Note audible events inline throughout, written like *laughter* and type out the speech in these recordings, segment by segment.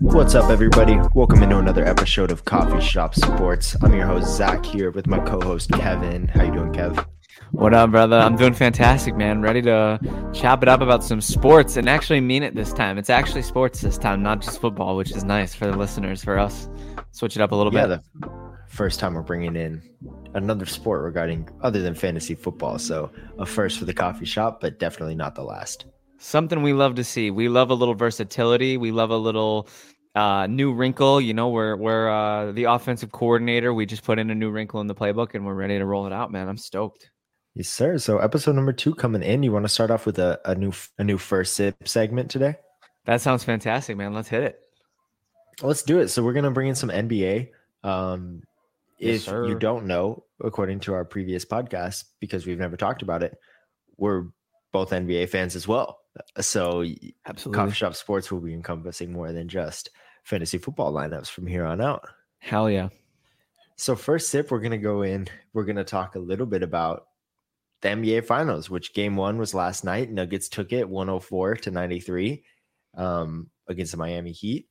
What's up, everybody? Welcome into another episode of Coffee Shop Sports. I'm your host Zach here with my co-host Kevin. How you doing, Kev? What up, brother? I'm doing fantastic, man. Ready to chop it up about some sports and actually mean it this time. It's actually sports this time, not just football, which is nice for the listeners. For us, switch it up a little Yeah, bit. the first time we're bringing in another sport regarding other than fantasy football. So a first for the coffee shop, but definitely not the last. Something we love to see. We love a little versatility. We love a little uh, new wrinkle. You know, we're we're uh, the offensive coordinator. We just put in a new wrinkle in the playbook, and we're ready to roll it out, man. I'm stoked. Yes, sir. So episode number two coming in. You want to start off with a, a new a new first sip segment today? That sounds fantastic, man. Let's hit it. Let's do it. So we're gonna bring in some NBA. Um, Yes, if sir. you don't know, according to our previous podcast, because we've never talked about it, we're both NBA fans as well. So Absolutely. coffee shop sports will be encompassing more than just fantasy football lineups from here on out. Hell yeah. So first sip, we're gonna go in. We're gonna talk a little bit about the NBA Finals, which game one was last night. Nuggets took it 104 to 93 um, against the Miami Heat.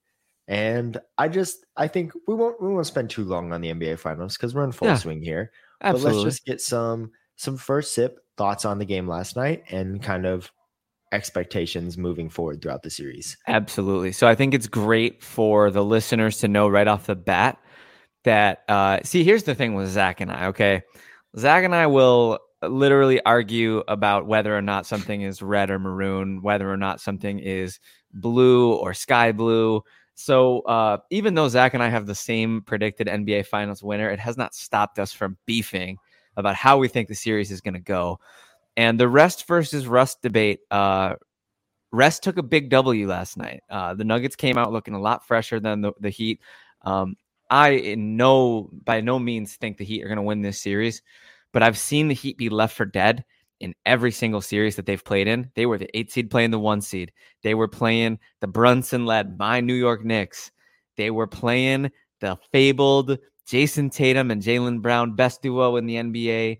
And I just I think we won't we won't spend too long on the NBA Finals because we're in full Yeah. swing here. Absolutely. But let's just get some some first sip thoughts on the game last night and kind of expectations moving forward throughout the series. Absolutely. So I think it's great for the listeners to know right off the bat that uh see here's the thing with Zach and I, okay? Zach and I will literally argue about whether or not something is red or maroon, whether or not something is blue or sky blue. So uh even though Zach and I have the same predicted NBA finals winner, it has not stopped us from beefing about how we think the series is gonna go. And the rest versus rust debate, uh Rest took a big W last night. Uh, the Nuggets came out looking a lot fresher than the, the Heat. Um, I in no by no means think the Heat are going to win this series, but I've seen the Heat be left for dead in every single series that they've played in. They were the eight seed playing the one seed. They were playing the Brunson led by New York Knicks. They were playing the fabled Jayson Tatum and Jalen Brown best duo in the NBA,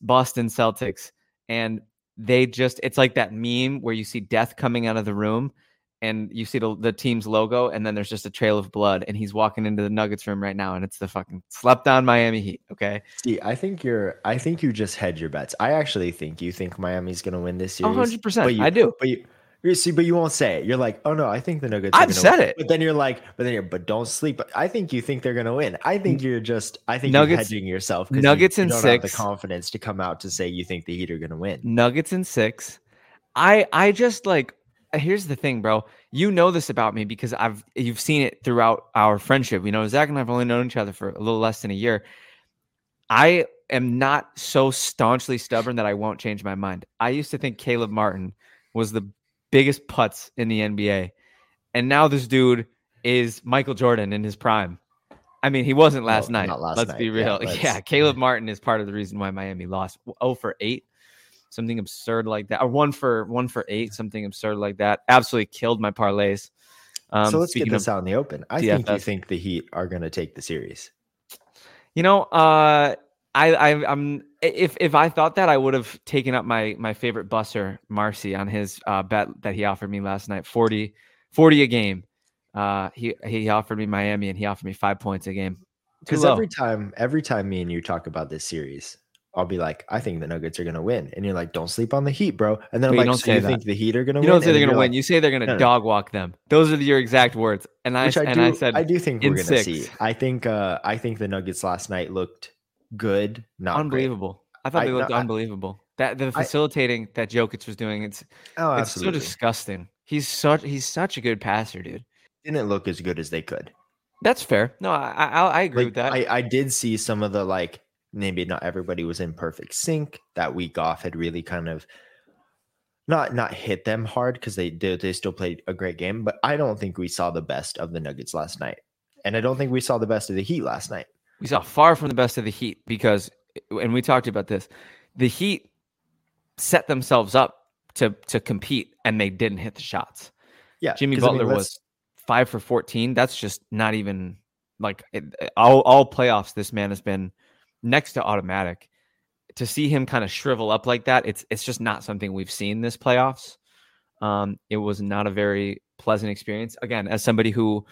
Boston Celtics, and they just it's like that meme where you see death coming out of the room and you see the, the team's logo and then there's just a trail of blood and he's walking into the nuggets room right now and it's the fucking slept on miami heat okay See, I think you're. I think you just hedge your bets. I actually think you think Miami's going to win this series. 100% but you- i do But you, you see, but you won't say it. You're like, oh no, I think the Nuggets. I've are said win. it. But then you're like, but then you're, but don't sleep. I think you think they're to win. I think you're just. I think Nuggets- you're hedging yourself. 'cause you- Nuggets you in have the confidence to come out to say you think the Heat are to win. nuggets in six i i just like Uh, here's the thing bro. You know this about me because i've you've seen it throughout our friendship. You know zach and i've only known each other for a little less than a year. I am not so staunchly stubborn that i won't change my mind. I used to think caleb martin was the biggest putz in the nba and now this dude is michael jordan in his prime. I mean he wasn't last night. not last let's be night. Yeah, real. *laughs* let's- yeah caleb martin is part of the reason why miami lost. 0 for 8 something absurd like that, or one for one for eight, something absurd like that. Absolutely killed my parlays. Um, so let's get this out in the open. I think you think the Heat are going to take the series. you know, uh, I, I, I'm if if I thought that, I would have taken up my my favorite busser, Marcy, on his uh, bet that he offered me last night, 40, 40 a game. Uh, he he offered me Miami, and he offered me five points a game. Because every time, every time me and you talk about this series, I'll be like, I think the Nuggets are going to win, and you're like, don't sleep on the Heat, bro. And then But I'm you like, don't so say you that. think the Heat are going to win? you don't say they're gonna win. like, You say they're gonna No, no. dog walk them. Those are your exact words. And I I and do. I said I do think we're going to see. I think. uh I think the Nuggets last night looked good. Not great. unbelievable. I thought they looked no, unbelievable. That the facilitating that Jokic was doing, it's Oh, it's absolutely. so disgusting. He's such he's such a good passer, dude. Didn't look as good as they could. That's fair. No, I I, I agree Like, with that. I, I did see some of the like maybe not everybody was in perfect sync. That week off had really kind of not not hit them hard because they did they still played a great game. But I don't think we saw the best of the Nuggets last night, and I don't think we saw the best of the Heat last night. we saw far from the best of the Heat because, and we talked about this, the Heat set themselves up to to compete and they didn't hit the shots. Yeah, Jimmy 'cause, I mean, Butler was five for fourteen. That's just not even like it, all all playoffs. This man has been next to automatic. To see him kind of shrivel up like that, it's it's just not something we've seen this playoffs. Um, it was not a very pleasant experience. Again, as somebody who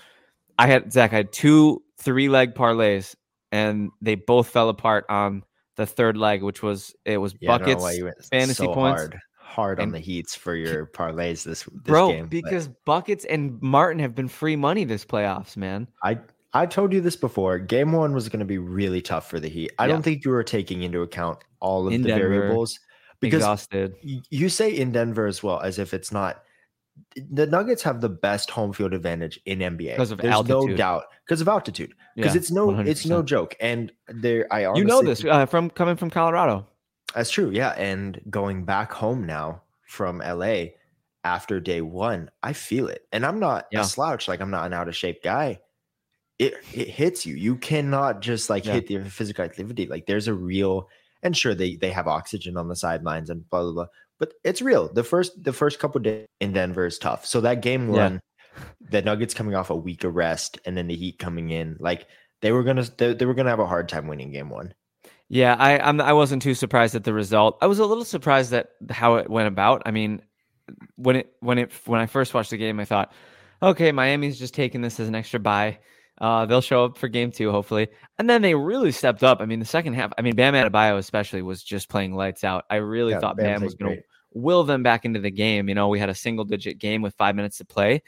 I had Zach, I had two three leg parlays, and they both fell apart on the third leg, which was it was yeah, buckets, fantasy so points. Hard, hard on the heats for your parlays this, this bro, game, because but. buckets and Martin have been free money this playoffs, man. I I told you this before. Game one was going to be really tough for the Heat. I yeah. don't think you were taking into account all of in the Denver, variables because exhausted. you say in Denver as well as if it's not the Nuggets have the best home field advantage in NBA because of There's altitude. no doubt because of altitude. Because yeah, it's no 100%. it's no joke. And there, I honestly, you know this uh, from coming from Colorado. That's true. Yeah, and going back home now from LA after day one, I feel it, and I'm not yeah. a slouch. Like I'm not an out of shape guy. It it hits you. You cannot just like yeah. hit the physical activity. Like there's a real and sure they they have oxygen on the sidelines and blah blah blah but it's real. The first the first couple days in Denver is tough. So that game one, yeah. the Nuggets coming off a week of rest, and then the Heat coming in, like they were gonna they, they were gonna have a hard time winning game one. Yeah, I I'm, I wasn't too surprised at the result. I was a little surprised at how it went about. I mean, when it when it when I first watched the game, I thought, okay, Miami's just taking this as an extra buy. Uh, they'll show up for game two, hopefully. And then they really stepped up. I mean, the second half, I mean, Bam Adebayo especially was just playing lights out. I really yeah, thought Bam was going to will them back into the game. You know, we had a single digit game with five minutes to play.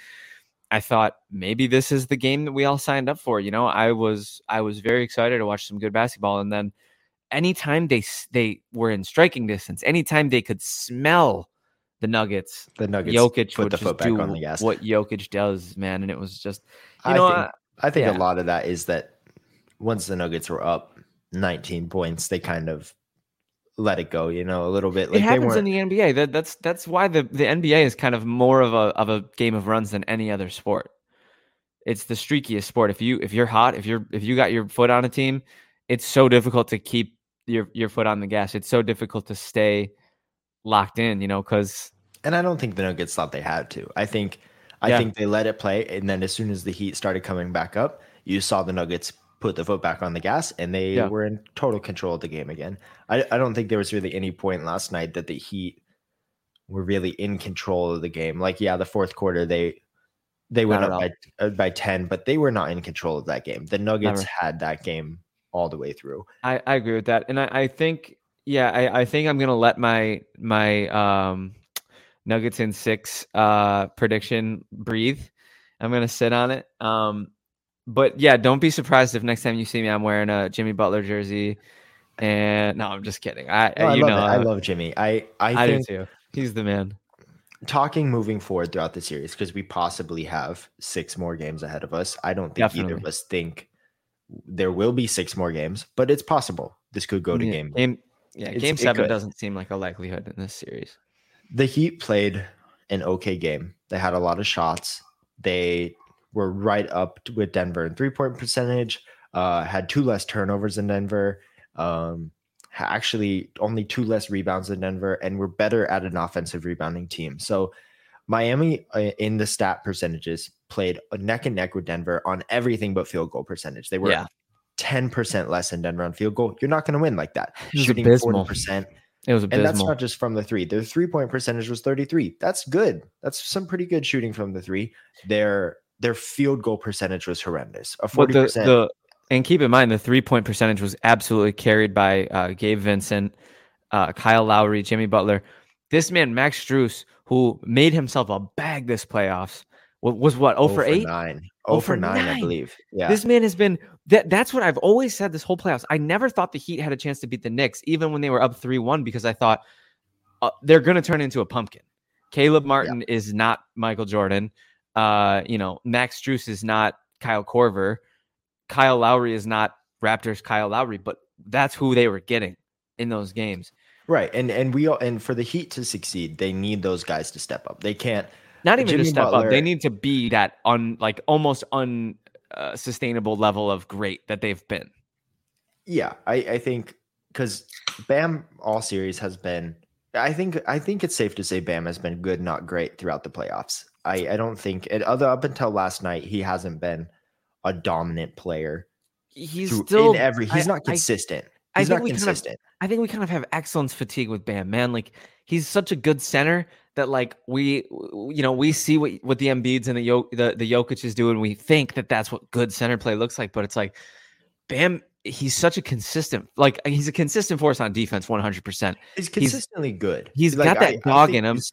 I thought maybe this is the game that we all signed up for. You know, I was I was very excited to watch some good basketball, and then anytime they they were in striking distance, anytime they could smell the Nuggets, the Nuggets, Jokic would just do what Jokic does, man, and it was just you I know. I think yeah. a lot of that is that once the Nuggets were up 19 points, they kind of let it go, you know, a little bit. Like it happens in the NBA. That that's that's why the, the NBA is kind of more of a of a game of runs than any other sport. It's the streakiest sport. If you if you're hot, if you're if you got your foot on a team, it's so difficult to keep your your foot on the gas. It's so difficult to stay locked in, you know, because and I don't think the Nuggets thought they had to. I think I yeah. think they let it play, and then as soon as the Heat started coming back up, you saw the Nuggets put the foot back on the gas, and they yeah. were in total control of the game again. I, I don't think there was really any point last night that the Heat were really in control of the game. Like, yeah, the fourth quarter they they went up by, uh, by ten, but they were not in control of that game. The Nuggets Never. had that game all the way through. I, I agree with that, and I, I think yeah, I, I think I'm gonna let my my um Nuggets in six uh, prediction breathe. I'm gonna sit on it. Um, but yeah, don't be surprised if next time you see me, I'm wearing a Jimmy Butler jersey. And no, I'm just kidding. I, no, I you know, it. I love Jimmy. I I, I think do too. He's the man. Talking moving forward throughout the series because we possibly have six more games ahead of us. I don't think Definitely. either of us think there will be six more games, but it's possible this could go to yeah, game. game yeah, it's, game seven doesn't seem like a likelihood in this series the Heat played an okay game. They had a lot of shots. They were right up with Denver in three point percentage. Uh, had two less turnovers than Denver. Um, actually, only two less rebounds than Denver, and we're better at an offensive rebounding team. So, Miami uh, in the stat percentages played neck and neck with Denver on everything but field goal percentage. They were yeah. 10% less than Denver on field goal. You're not going to win like that. Shooting 40%. It was abysmal. And that's not just from the three. Their three point percentage was 33. That's good. That's some pretty good shooting from the three. Their their field goal percentage was horrendous. A 40%. The, the, and keep in mind the three point percentage was absolutely carried by uh, Gabe Vincent, uh, Kyle Lowry, Jimmy Butler. This man, Max Strus, who made himself a bag this playoffs, was what 0 for 8 9 0 for 9, 9 i believe. Yeah. This man has been that that's what i've always said this whole playoffs. I never thought the heat had a chance to beat the Knicks even when they were up 3-1 because i thought uh, they're going to turn into a pumpkin. Caleb martin yeah. is not michael jordan. Uh you know max Strus is not kyle korver. Kyle lowry is not raptors kyle lowry but that's who they were getting in those games. Right and and we all and for the heat to succeed they need those guys to step up. They can't not even Jimmy to step Butler, up. They need to be that un like almost unsustainable uh, level of great that they've been. Yeah, I, I think because Bam all series has been. I think I think it's safe to say Bam has been good, not great, throughout the playoffs. I, I don't think it, other up until last night he hasn't been a dominant player. He's still in every. He's I, not consistent. I He's think not we kind of consistent. I think we kind of have excellence fatigue with Bam, man. Like he's such a good center that like we you know, we see what what the Embiids and the Yo- the the Jokic is doing. We think that that's what good center play looks like, but it's like Bam he's such a consistent like he's a consistent force on defense 100%. He's consistently good. he's Like, got that I- I dog think in him. He's,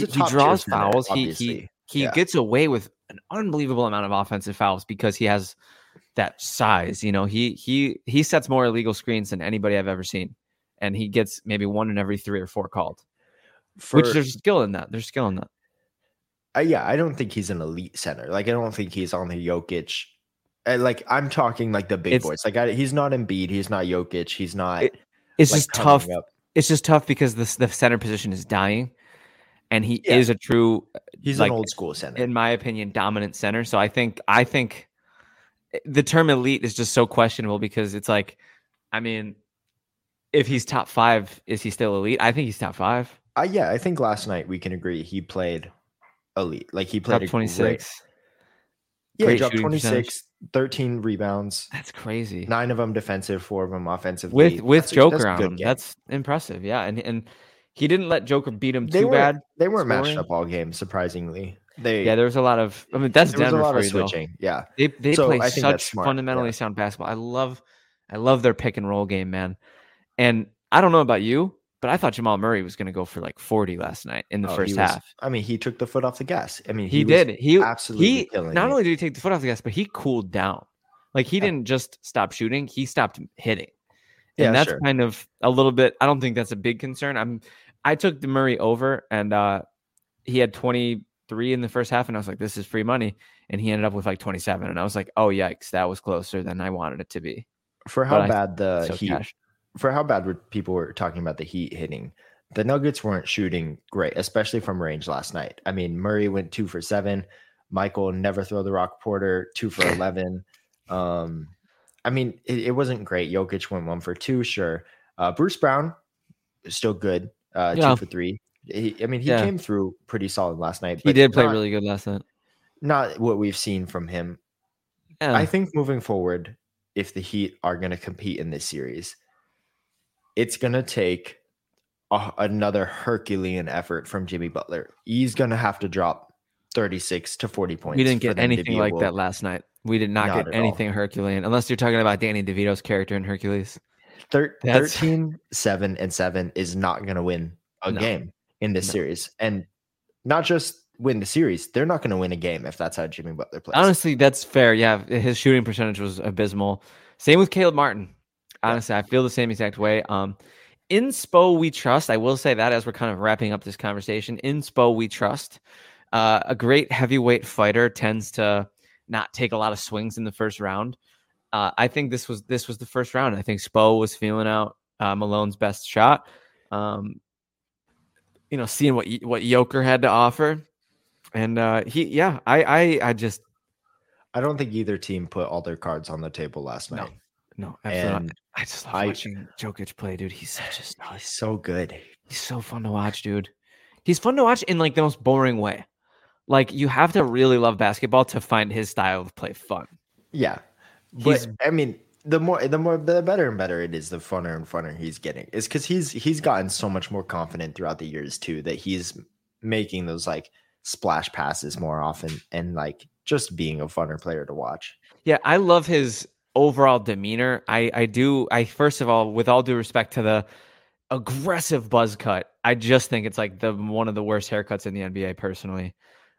he's he, he draws tier center, fouls. He he he Yeah. gets away with an unbelievable amount of offensive fouls because he has that size. You know, he he he sets more illegal screens than anybody I've ever seen, and he gets maybe one in every three or four called. For, which there's skill in that. There's skill in that. uh, yeah, I don't think he's an elite center. Like I don't think he's on the Jokic. uh, Like I'm talking like the big It's- boys. Like I, he's not Embiid. He's not Jokic. He's not. It- It's like, just tough. up. It's just tough because the the center position is dying, and he Yeah. is a true, He's like, an old school center. in my opinion, dominant center. So I think I think eh, the term elite is just so questionable because it's like, I mean, if he's top five, is he still elite? I think he's top five, Uh, yeah, I think last night we can agree he played elite. Like he played great- six. Yeah, he dropped shooting 26, 13 rebounds, That's crazy. nine of them defensive, four of them offensive. with with that's Joker a on him, game. that's impressive. Yeah, and and he didn't let Joker beat him they too weren't, bad. They weren't matched scoring. up all game, surprisingly. They Yeah, there was a lot of. I mean, that's a Denver lot for of you, though. switching. Yeah, They they So, play I think that's such fundamentally yeah. sound basketball. I love I love their pick and roll game, man. And I don't know about you, but I thought Jamal Murray was going to go for like 40 last night in the Oh, first he was- half. I mean, he took the foot off the gas. I mean, He, was did. He absolutely he killing not it. only did he take the foot off the gas, but he cooled down. Like he Yeah. didn't just stop shooting; he stopped hitting. Yeah, And that's sure. kind of a little bit. I don't think that's a big concern. I'm. I took the Murray over, and uh he had 23 in the first half, and I was like, "This is free money." And he ended up with like 27, and I was like, "Oh yikes, that was closer than I wanted it to be." for how but I- bad the so Heat. For how bad were people were talking about the Heat hitting. The Nuggets weren't shooting great, especially from range last night. I mean, Murray went two for seven. Michael never throw the rock. Porter two for *laughs* eleven. Um, I mean, it, it wasn't great. Jokic went one for two, sure. Uh, Bruce Brown still good. Uh, Yeah. two for three. He, I mean, he Yeah. came through pretty solid last night. He did play not- really good last night. not what we've seen from him Yeah. I think moving forward, if the Heat are going to compete in this series, it's going to take a, another Herculean effort from Jimmy Butler. He's going to have to drop 36 to 40 points. we didn't get anything like able- that last night. We did not, Not get at all. anything Herculean, unless you're talking about Danny DeVito's character in Hercules. Thir- 13, 7, and 7 is not going to win a No. game in this No. series. And not just win the series, they're not going to win a game if that's how Jimmy Butler plays. Honestly, that's fair. Yeah, his shooting percentage was abysmal. Same with Caleb Martin. Honestly, I feel the same exact way. Um, in Spo we trust. I will say that as we're kind of wrapping up this conversation. In Spo we trust. Uh, a great heavyweight fighter tends to not take a lot of swings in the first round. Uh, I think this was this was the first round. I think Spo was feeling out uh, Malone's best shot. Um, you know, seeing what what Yoker had to offer, and uh, he, yeah, I, I, I just I don't think either team put all their cards on the table last night. No, absolutely. And. I just love I- watching Jokic play, dude. He's such a star. *sighs* He's so good. He's so fun to watch, dude. He's fun to watch in like the most boring way. Like you have to really love basketball to find his style of play fun. Yeah. But He's- I mean, the more the more the better and better it is, the funner and funner he's getting. Is because he's he's gotten so much more confident throughout the years too that he's making those like splash passes more often and like just being a funner player to watch. Yeah, I love his overall demeanor. I I do. I first of all, with all due respect to the aggressive buzz cut, I just think it's like the one of the worst haircuts in the NBA. Personally,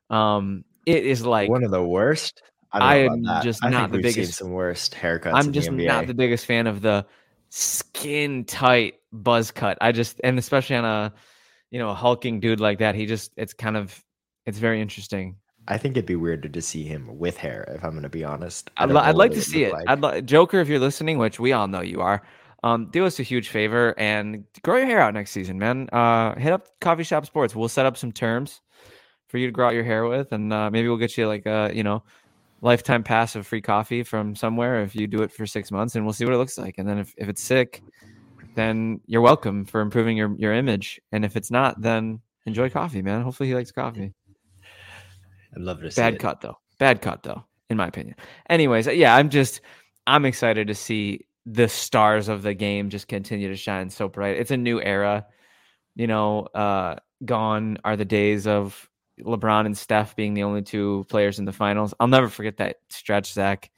um, it is like One of the worst. I, don't I know about am just I not the biggest- some worst haircuts. I'm just not the biggest fan of the skin tight buzz cut. I just and especially on a you know a hulking dude like that, he just it's kind of it's very interesting. I think it'd be weird to see him with hair. If I'm going to be honest, I'd, li- I'd like to see it. like. I'd li- Joker, if you're listening, which we all know you are, um, do us a huge favor and grow your hair out next season, man. Uh, hit up Coffee Shop Sports. We'll set up some terms for you to grow out your hair with, and uh, maybe we'll get you like a you know lifetime pass of free coffee from somewhere if you do it for six months, and we'll see what it looks like. And then if, if it's sick, then you're welcome for improving your your image. And if it's not, then enjoy coffee, man. Hopefully he likes coffee. I'd love to see Bad cut though. Bad cut though, in my opinion. Anyways, uh, yeah, I'm just I'm excited to see the stars of the game just continue to shine so bright. It's a new era. You know, uh, gone are the days of LeBron and Steph being the only two players in the finals. I'll never forget that stretch, Zach.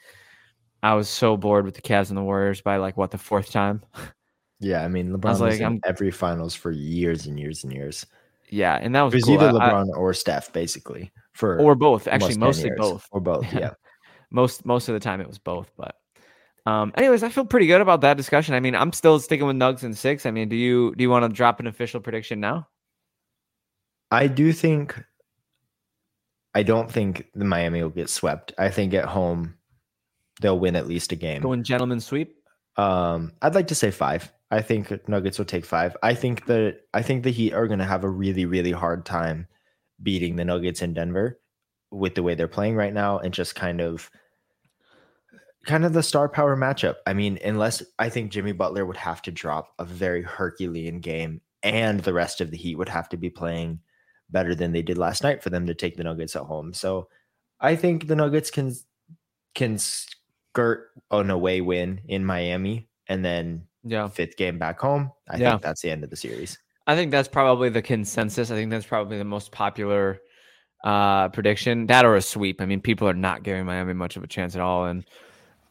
I was so bored with the Cavs and the Warriors by like what the fourth time. Yeah, I mean LeBron I was, was like, in every finals for years and years and years. Yeah, and that was, it was cool. either LeBron I, or Steph, basically, for or both. Actually, mostly years. both, or both. *laughs* Yeah, most most of the time it was both. But, um, anyways, I feel pretty good about that discussion. I mean, I'm still sticking with Nugs and six. I mean, do you do you want to drop an official prediction now? I do think. I don't think the Miami will get swept. I think at home they'll win at least a game. Going gentlemen sweep. Um, I'd like to say five. I think Nuggets will take five. I think that I think the Heat are going to have a really really hard time beating the Nuggets in Denver with the way they're playing right now and just kind of kind of the star power matchup. I mean, unless I think Jimmy Butler would have to drop a very Herculean game and the rest of the Heat would have to be playing better than they did last night for them to take the Nuggets at home. So I think the Nuggets can can skirt an away win in Miami and then yeah. fifth game back home. I yeah. think that's the end of the series. I think that's probably the consensus. I think that's probably the most popular uh, prediction. That or a sweep. I mean, people are not giving Miami much of a chance at all. And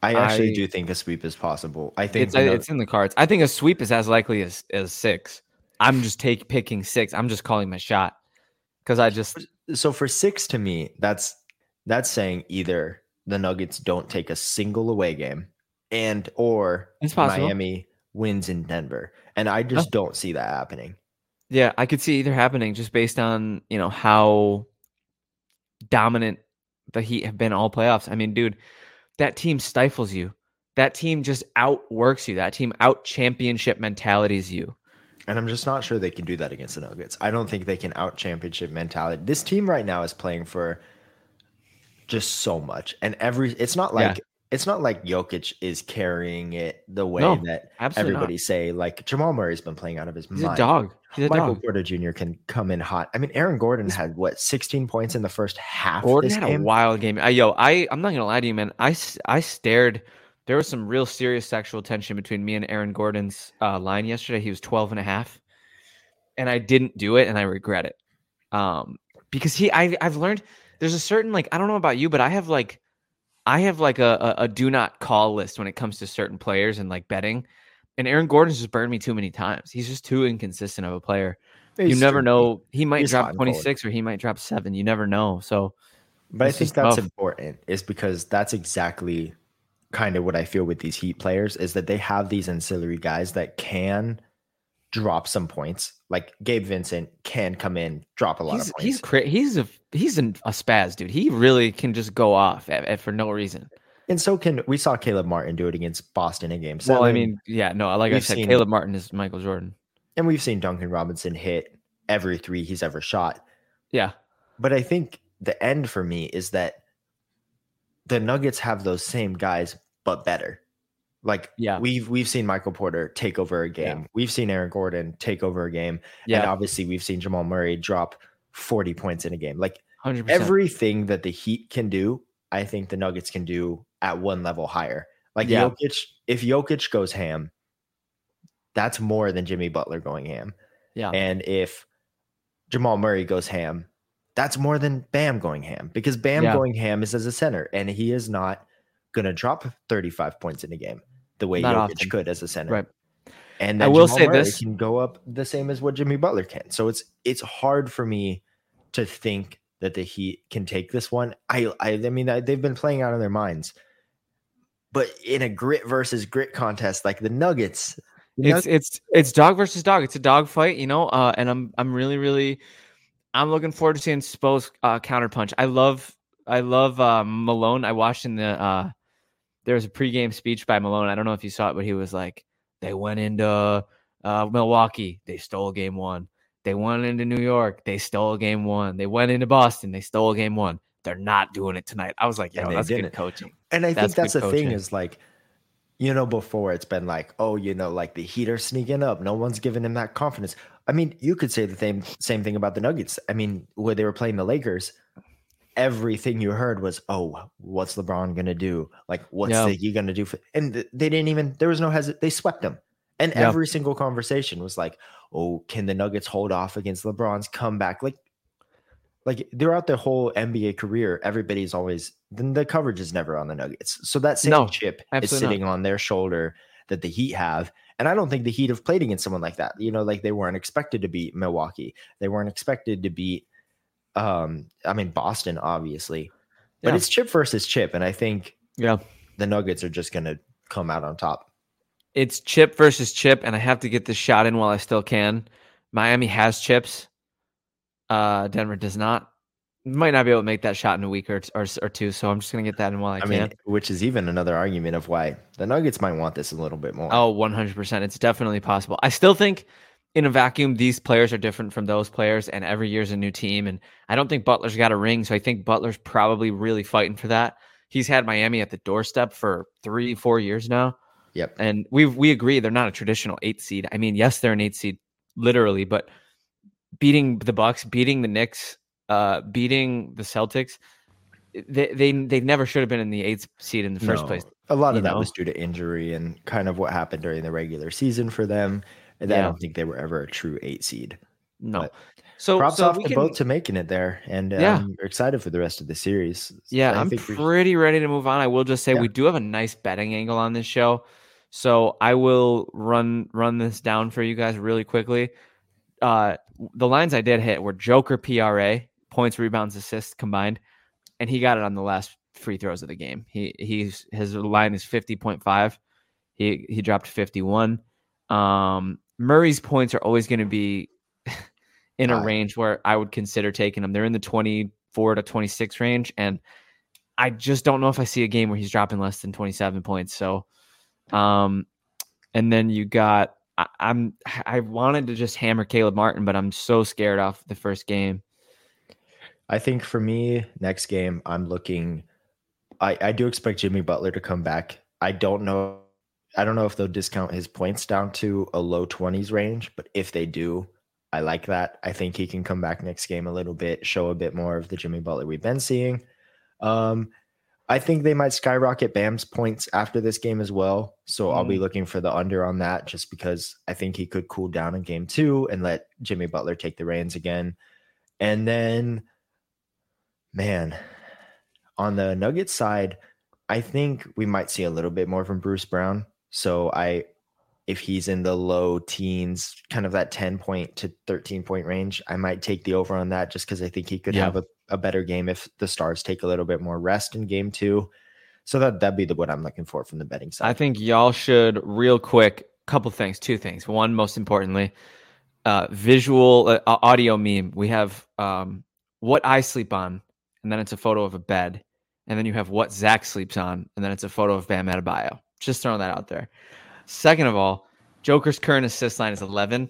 I actually I, do think a sweep is possible. I think it's, it's in the cards. I think a sweep is as likely as, as six. I'm just take picking six. I'm just calling my shot because I just so for six to me, that's that's saying either the Nuggets don't take a single away game and or Miami wins in Denver. And I just oh. don't see that happening. Yeah, I could see either happening just based on, you know, how dominant the Heat have been all playoffs. I mean, dude, that team stifles you. That team just outworks you. That team out championship mentalities you. And I'm just not sure they can do that against the Nuggets. I don't think they can out championship mentality. This team right now is playing for just so much. And every it's not like yeah it's not like Jokic is carrying it the way no, that everybody not. say. Like Jamal Murray's been playing out of his He's mind. A dog. He's a Michael dog. Porter Jr. can come in hot. I mean, Aaron Gordon He's, had what 16 points in the first half. Gordon had game? a wild game. I, yo, I I'm not gonna lie to you, man. I I stared. There was some real serious sexual tension between me and Aaron Gordon's uh, line yesterday. He was 12 and a half, and I didn't do it, and I regret it. Um, because he, I, I've learned there's a certain like I don't know about you, but I have like I have like a, a, a do not call list when it comes to certain players and like betting. And Aaron Gordon's just burned me too many times. He's just too inconsistent of a player. He's you never true. know. He might He's drop 26 or he might drop seven. You never know. So, but I think that's tough. important is because that's exactly kind of what I feel with these Heat players is that they have these ancillary guys that can drop some points. Like Gabe Vincent can come in, drop a lot he's, of points. He's cra- he's a he's an, a spaz dude. He really can just go off at, at, for no reason. And so can we saw Caleb Martin do it against Boston in game seven. Well, I mean, yeah, no, like we've I said, seen, Caleb Martin is Michael Jordan. And we've seen Duncan Robinson hit every three he's ever shot. Yeah. But I think the end for me is that the Nuggets have those same guys, but better. Like yeah, we've we've seen Michael Porter take over a game. Yeah. We've seen Aaron Gordon take over a game. Yeah. And obviously we've seen Jamal Murray drop 40 points in a game. Like 100%. everything that the Heat can do, I think the Nuggets can do at one level higher. Like yeah. Jokic, if Jokic goes ham, that's more than Jimmy Butler going ham. Yeah. And if Jamal Murray goes ham, that's more than Bam going ham because Bam yeah. going ham is as a center and he is not going to drop 35 points in a game the way Not Jokic often. could as a center. Right. And I will Jamal say Murray this can go up the same as what Jimmy Butler can. So it's it's hard for me to think that the Heat can take this one. I I, I mean I, they've been playing out of their minds, but in a grit versus grit contest like the Nuggets, it's it's it's dog versus dog. It's a dog fight, you know. Uh, and I'm I'm really really I'm looking forward to seeing Spo's uh, counterpunch. I love I love uh, Malone. I watched in the uh, there was a pregame speech by Malone. I don't know if you saw it, but he was like, they went into uh, Milwaukee, they stole game one. They went into New York, they stole game one. They went into Boston, they stole game one. They're not doing it tonight. I was like, yo, that's didn't. good coaching. And I that's think that's the coaching. thing is like, you know, before it's been like, oh, you know, like the Heat are sneaking up. No one's giving him that confidence. I mean, you could say the same same thing about the Nuggets. I mean, where they were playing the Lakers, everything you heard was, "Oh, what's LeBron gonna do? Like, what's Yeah. he gonna do?" For, and they didn't even. There was no hesit. They swept him, and Yeah. every single conversation was like, "Oh, can the Nuggets hold off against LeBron's comeback?" Like, like throughout their whole NBA career, everybody's always then the coverage is never on the Nuggets. So that same No, chip is absolutely not. sitting on their shoulder that the Heat have. And I don't think the Heat have played against someone like that. You know, like they weren't expected to beat Milwaukee. They weren't expected to beat um, I mean Boston, obviously. But Yeah. it's chip versus chip. And I think Yeah. the Nuggets are just gonna come out on top. It's chip versus chip, and I have to get this shot in while I still can. Miami has chips. Uh, Denver does not. Might not be able to make that shot in a week or, or, or two, so I'm just gonna get that in while I, I, can. mean, which is even another argument of why the Nuggets might want this a little bit more. Oh, 100%. It's definitely possible. I still think in a vacuum, these players are different from those players, and every year's a new team. And I don't think Butler's got a ring. So I think Butler's probably really fighting for that. He's had Miami at the doorstep for three, four years now. Yep. And we we agree they're not a traditional eight seed. I mean, yes, they're an eight seed, literally, but beating the Bucks, beating the Knicks, uh, beating the Celtics, they they they never should have been in the eighth seed in the first No. place. A lot of that know? was due to injury and kind of what happened during the regular season for them. And I don't think they were ever a true eight seed. No. But So Props so off to can- both to making it there, and Yeah. um, we're excited for the rest of the series. Yeah, I I'm think pretty ready to move on. I will just say Yeah. we do have a nice betting angle on this show. So I will run run this down for you guys really quickly. Uh the lines I did hit were Joker PRA, points, rebounds, assists combined, and he got it on the last free throws of the game. He he's his line is 50.5. He he dropped 51. Um Murray's points are always going to be in a range where I would consider taking them. They're in the 24 to 26 range and I just don't know if I see a game where he's dropping less than 27 points. So, um, and then you got, I, I'm, I wanted to just hammer Caleb Martin, but I'm so scared off the first game. I think for me, next game, I'm looking. I, I do expect Jimmy Butler to come back. I don't know. I don't know if they'll discount his points down to a low 20s range, but if they do, I like that. I think he can come back next game a little bit, show a bit more of the Jimmy Butler we've been seeing. Um, I think they might skyrocket Bam's points after this game as well. So I'll be looking for the under on that just because I think he could cool down in game two and let Jimmy Butler take the reins again. And then, man, on the Nuggets side, I think we might see a little bit more from Bruce Brown. So I, if he's in the low teens, kind of that 10 point to 13 point range, I might take the over on that just because I think he could Yeah. have a, a better game if the stars take a little bit more rest in game two. So that that'd be the what I'm looking for from the betting side. I think y'all should real quick, couple things, two things. One, most importantly, uh, visual uh, audio meme. We have um, what I sleep on, and then it's a photo of a bed, and then you have what Zach sleeps on, and then it's a photo of Bam Adebayo. Just throwing that out there. Second of all, Joker's current assist line is 11.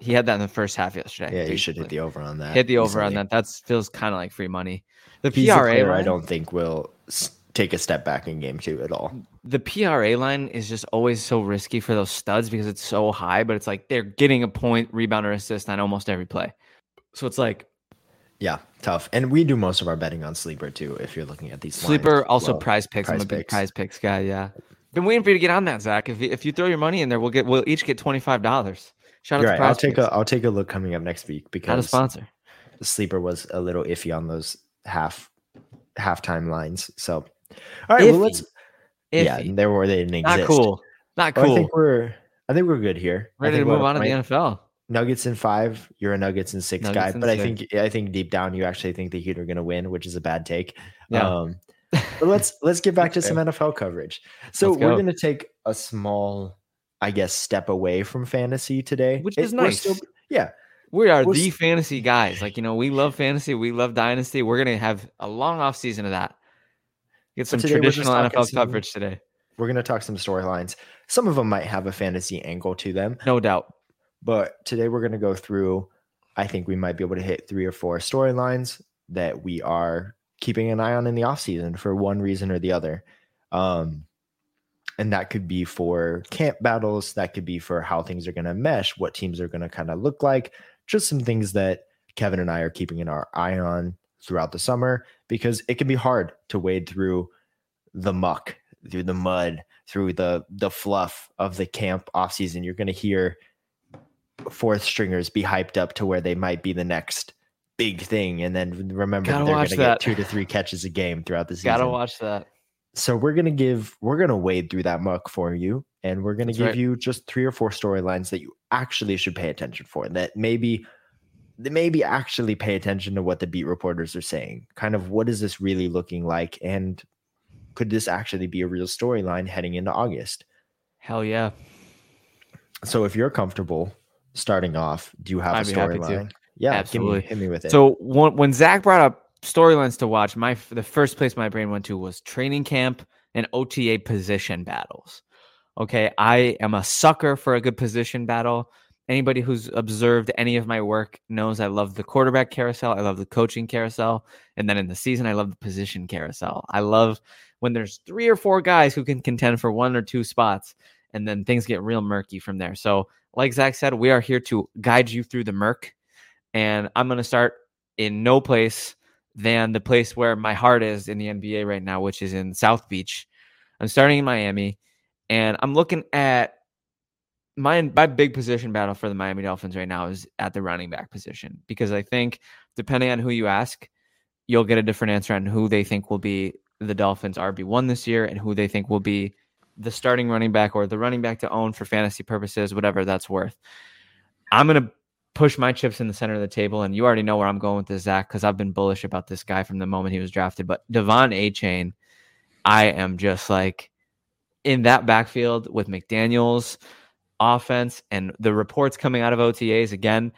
He had that in the first half yesterday. yeah, you should hit the over on that. hit the over on that. That feels kind of like free money. The He's PRA player I don't think will take a step back in game two at all. the PRA line is just always so risky for those studs because it's so high, but it's like they're getting a point, rebound, or assist on almost every play. So it's like Yeah, tough. And we do most of our betting on sleeper too. If you're looking at these sleeper, as also well. prize picks. I'm a big Picks. prize picks guy. Yeah, been waiting for you to get on that, Zach. If you, if you throw your money in there, we'll get we'll each get twenty five dollars. Shout out You're to right. I'll take a I'll take a look coming up next week because Not a sponsor. the sleeper was a little iffy on those half halftime lines. So, all right, well let's yeah, Iffy. there were they didn't exist. Not cool. Not Well, I think we're I think we're good here. Ready to move on to the. NFL. Nuggets in five. You're a Nuggets in six Nuggets guy, in but I think I think deep down you actually think the Heat are going to win, which is a bad take. Yeah. Um, but let's let's get back to That's some NFL coverage. So Let's we're go. going to take a small, I guess, step away from fantasy today, Which It- is nice. yeah, We are We're the s- fantasy guys. Like, you know, we love fantasy. We love dynasty. We're going to have a long off season of that. Get some today we're just traditional NFL some- coverage today. we're going to talk some storylines. Some of them might have a fantasy angle to them, No doubt. but today we're going to go through. I think we might be able to hit three or four storylines that we are keeping an eye on in the offseason for one reason or the other. Um, and that could be for camp battles, that could be for how things are going to mesh, what teams are going to kind of look like, just some things that Kevin and I are keeping an eye on throughout the summer because it can be hard to wade through the muck, through the mud, through the the fluff of the camp offseason. You're going to hear fourth stringers be hyped up to where they might be the next big thing, and then remember Gotta they're going to get two to three catches a game throughout the season. Gotta watch that. So we're gonna give we're gonna wade through that muck for you, and we're gonna That's give right. you just three or four storylines that you actually should pay attention for. That maybe that maybe actually pay attention to what the beat reporters are saying. Kind of what is this really looking like, and could this actually be a real storyline heading into August? Hell yeah. So if you're comfortable starting off, do you have I'd a storyline? Yeah, Absolutely. Give me, hit me with it. So when, when Zach brought up storylines to watch, my the first place my brain went to was training camp and OTA position battles. Okay, I am a sucker for a good position battle. Anybody who's observed any of my work knows I love the quarterback carousel. I love the coaching carousel. And then in the season, I love the position carousel. I love when there's three or four guys who can contend for one or two spots, and then things get real murky from there. So, like Zach said, we are here to guide you through the murk. And I'm going to start in no place than the place where my heart is in the NBA right now, which is in South Beach. I'm starting in Miami, and I'm looking at my my big position battle for the Miami Dolphins right now is at the running back position because I think depending on who you ask, you'll get a different answer on who they think will be the Dolphins RB one this year and who they think will be the starting running back or the running back to own for fantasy purposes, whatever that's worth. I'm gonna push my chips in the center of the table, and you already know where I'm going with this, Zach, because I've been bullish about this guy from the moment he was drafted. But De'Von Achane, I am just like in that backfield with McDaniel's offense and the reports coming out of OTAs again.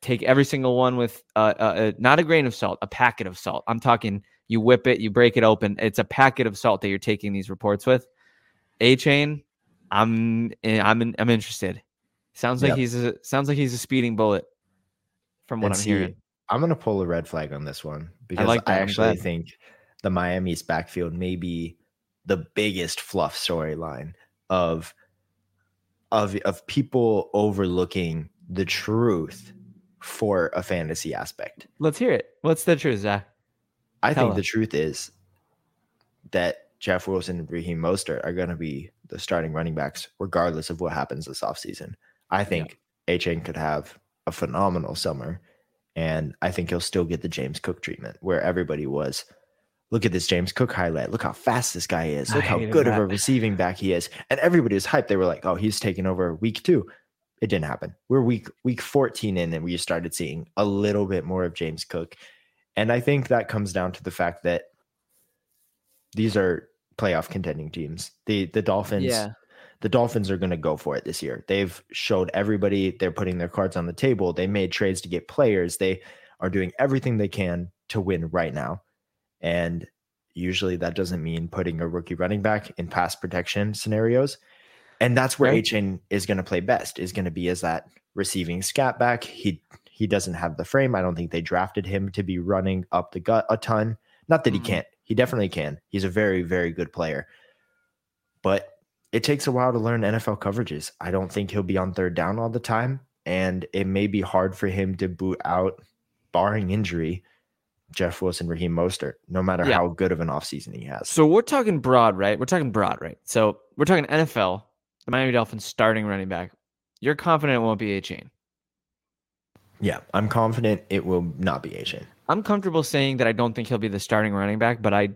Take every single one with uh, uh, not a grain of salt, a packet of salt. I'm talking you whip it, you break it open. It's a packet of salt that you're taking these reports with. Achane, I'm eh, I'm I'm interested. Sounds like Yep. he's a sounds like he's a speeding bullet from what And I'm see, hearing. I'm gonna pull a red flag on this one because I, like I'm actually think the Miami's backfield may be the biggest fluff storyline of of of people overlooking the truth for a fantasy aspect. Let's hear it. What's the truth, Zach? I Tell think the truth is that Jeff Wilson and Raheem Mostert are going to be the starting running backs regardless of what happens this offseason. I think Achane could have a phenomenal summer and I think he'll still get the James Cook treatment where everybody was look at this James Cook highlight. Look how fast this guy is. I Look how good of a receiving back he is. And everybody was hyped. They were like, "Oh, he's taking over week 2." It didn't happen. We're week week 14 in and we started seeing a little bit more of James Cook. And I think that comes down to the fact that these are playoff contending teams. The the Dolphins the Dolphins are going to go for it this year. They've showed everybody they're putting their cards on the table. They made trades to get players. They are doing everything they can to win right now. And usually that doesn't mean putting a rookie running back in pass protection scenarios. And that's where Right. Achane is going to play best, is going to be as that receiving scat back. He he doesn't have the frame. I don't think they drafted him to be running up the gut a ton. Not that he Mhm. can't. He definitely can. He's a very, very good player. But it takes a while to learn NFL coverages. I don't think he'll be on third down all the time. And it may be hard for him to boot out, barring injury, Jeff Wilson, Raheem Mostert, no matter Yeah. how good of an offseason he has. So we're talking broad, right? We're talking broad, right? So we're talking NFL, the Miami Dolphins starting running back. You're confident it won't be Achane. Yeah, I'm confident it will not be Achane. I'm comfortable saying that I don't think he'll be the starting running back, but I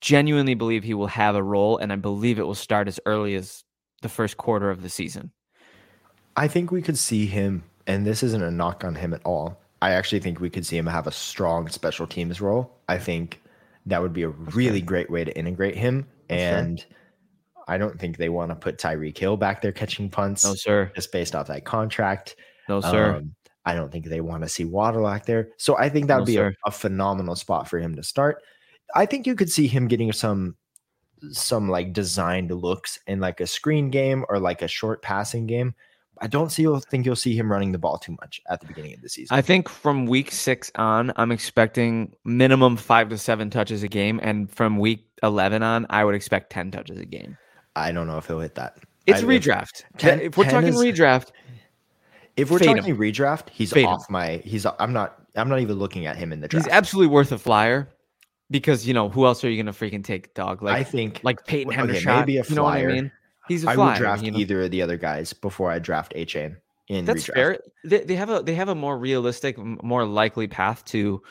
genuinely believe he will have a role, and I believe it will start as early as the first quarter of the season. I think we could see him, and this isn't a knock on him at all. I actually think we could see him have a strong special teams role. I think that would be a really great way to integrate him. And I don't think they want to put Tyreek Hill back there catching punts No, sir. just based off that contract. No, sir. Um, I don't think they want to see Waddle out there. So I think that No, would be a, a phenomenal spot for him to start. I think you could see him getting some some like designed looks in like a screen game or like a short passing game. I don't see think you'll see him running the ball too much at the beginning of the season. I think from week six on, I'm expecting minimum five to seven touches a game. And from week 11 on, I would expect 10 touches a game. I don't know if he'll hit that. It's I- redraft. 10 if we're talking is- redraft, If we're Fade him. talking redraft, he's Fade him. off my. He's. I'm not. I'm not even looking at him in the draft. He's absolutely worth a flyer because you know who else are you going to freaking take, dog? Like I think like Peyton okay, Hendershot. maybe a You know what I flyer. mean? He's a flyer. I would draft you know? either of the other guys before I draft Achane in That's redraft. fair. They, they have a they have a more realistic, more likely path to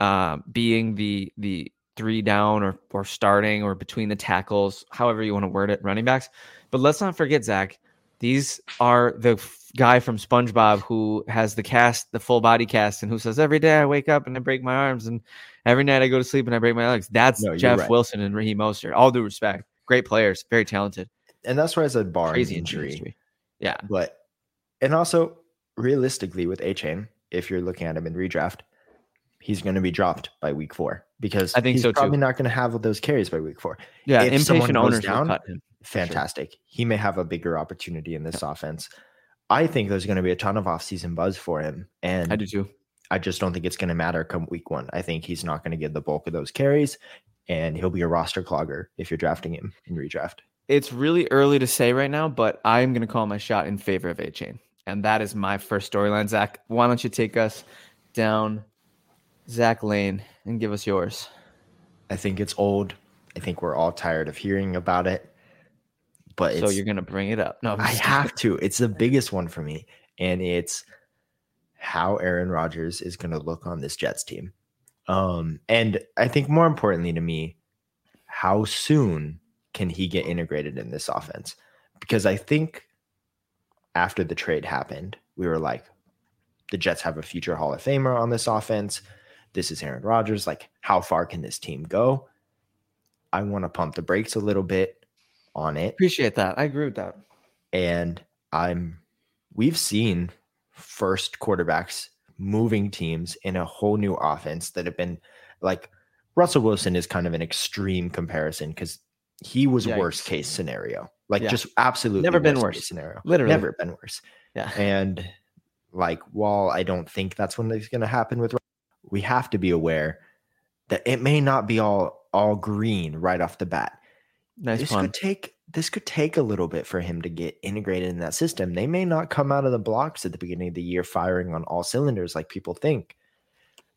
uh, being the the three down or or starting or between the tackles, however you want to word it, running backs. But let's not forget, Zach. These are the f- guy from SpongeBob who has the cast, the full body cast, and who says every day I wake up and I break my arms, and every night I go to sleep and I break my legs. That's No, Jeff right. Wilson and Raheem Mostert. All due respect, great players, very talented, And that's why I said bar crazy injury. injury. Yeah, But and also realistically with Achane, if you're looking at him in redraft, he's going to be dropped by week four because I think he's so, too. probably not going to have those carries by week four. yeah. If someone impatient owners down, cut him. Sure. Fantastic. He may have a bigger opportunity in this offense. I think there's going to be a ton of offseason buzz for him. And I do too. I just don't think it's going to matter come week one. I think he's not going to get the bulk of those carries, and he'll be a roster clogger if you're drafting him in redraft. It's really early to say right now, but I'm going to call my shot in favor of Achane. And that is my first storyline. Zach, why don't you take us down Zach Lane and give us yours? I think it's old. I think we're all tired of hearing about it. But so you're going to bring it up. No, I have to. It's the biggest one for me, and it's how Aaron Rodgers is going to look on this Jets team. Um, and I think more importantly to me, how soon can he get integrated in this offense? Because I think after the trade happened, we were like, the Jets have a future Hall of Famer on this offense. This is Aaron Rodgers. Like, how far can this team go? I want to pump the brakes a little bit on it Appreciate that. I agree with that. and I'm we've seen first quarterbacks moving teams in a whole new offense that have been like Russell Wilson is kind of an extreme comparison because he was Yikes. worst case scenario, like Yeah. just absolutely Never been worse. scenario, Literally. never been worse. Yeah. And like, while I don't think that's when it's going to happen with, we have to be aware that it may not be all all green right off the bat Nice this could take this could take a little bit for him to get integrated in that system. They may not come out of the blocks at the beginning of the year firing on all cylinders like people think.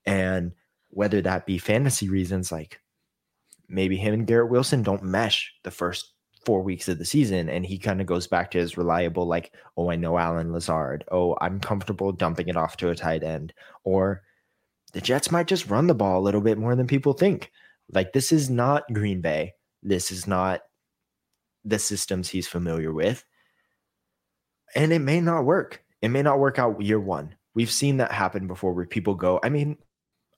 And whether that be fantasy reasons like maybe him and Garrett Wilson don't mesh the first four weeks of the season and he kind of goes back to his reliable like oh I know Allen Lazard. Oh, I'm comfortable dumping it off to a tight end or the Jets might just run the ball a little bit more than people think. Like this is not Green Bay. This is not the systems he's familiar with. And it may not work. It may not work out year one. We've seen that happen before where people go, I mean,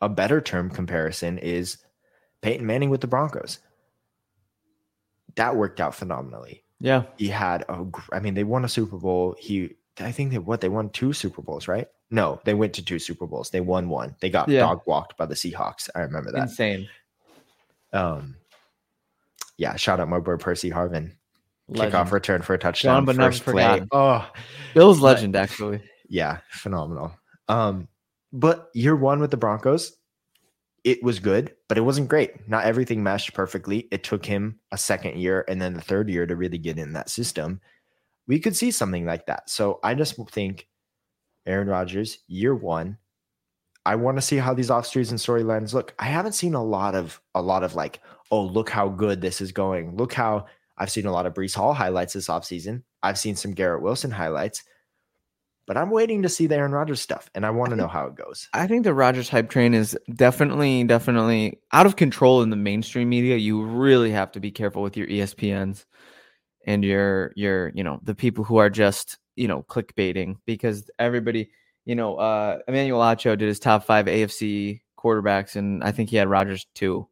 a better term comparison is Peyton Manning with the Broncos. That worked out phenomenally. Yeah. He had a, I mean, they won a Super Bowl. He, I think they what they won two Super Bowls, right? No, they went to two Super Bowls. They won one. They got Yeah. dog walked by the Seahawks. I remember that. Insane. Um, yeah, shout out my boy Percy Harvin. Legend. Kickoff return for a touchdown. but never first play. forgotten. Oh, Bill's but- legend, actually. yeah, phenomenal. Um, but year one with the Broncos, it was good, but it wasn't great. Not everything meshed perfectly. It took him a second year and then the third year to really get in that system. We could see something like that. So I just think Aaron Rodgers, year one. I want to see how these off-season storylines look. I haven't seen a lot of a lot of like, oh, look how good this is going. Look how I've seen a lot of Breece Hall highlights this offseason. I've seen some Garrett Wilson highlights, but I'm waiting to see the Aaron Rodgers stuff, and I want to know how it goes. I think the Rodgers hype train is definitely, definitely out of control in the mainstream media. You really have to be careful with your ESPNs and your your you know the people who are just you know clickbaiting because everybody you know uh Emmanuel Acho did his top five AFC quarterbacks and I think he had Rodgers too,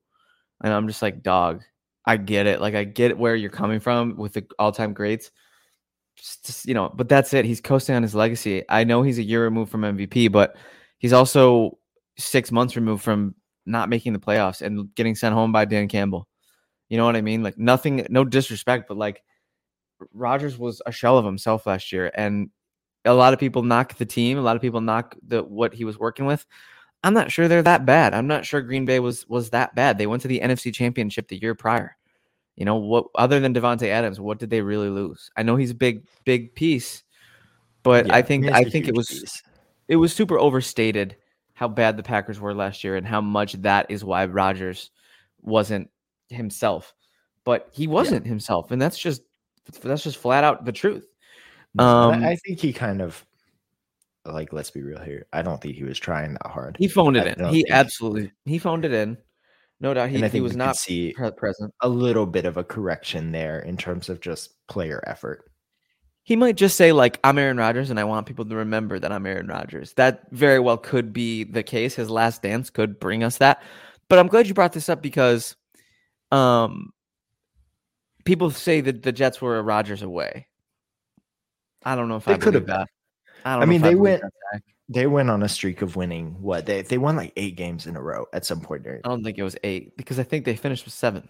and I'm just like dog. I get it, like I get where you're coming from with the all time greats. Just- just, you know, but that's it. He's coasting on his legacy. I know he's a year removed from MVP, but he's also six months removed from not making the playoffs and getting sent home by Dan Campbell. You know what I mean? Like nothing, no disrespect, but like Rodgers was a shell of himself last year, and a lot of people knock the team. A lot of people knock the what he was working with. I'm not sure they're that bad. I'm not sure Green Bay was was that bad. They went to the NFC Championship the year prior. You know what? Other than Davante Adams, what did they really lose? I know he's a big, big piece, but Yeah, I think I think it was piece. it was super overstated how bad the Packers were last year and how much that is why Rodgers wasn't himself. But he wasn't yeah. himself, and that's just that's just flat out the truth. Um, I think he kind of like let's be real here. I don't think he was trying that hard. He phoned it in. He absolutely he phoned it in. No doubt he, he was not see present. A little bit of a correction there in terms of just player effort. He might just say like I'm Aaron Rodgers and I want people to remember that I'm Aaron Rodgers. That very well could be the case. His last dance could bring us that. But I'm glad you brought this up because um people say that the Jets were a Rodgers away. I don't know if they I could have that. I, I mean, they I went they went on a streak of winning. What they they won like eight games in a row at some point during. I don't think it was eight because I think they finished with seven.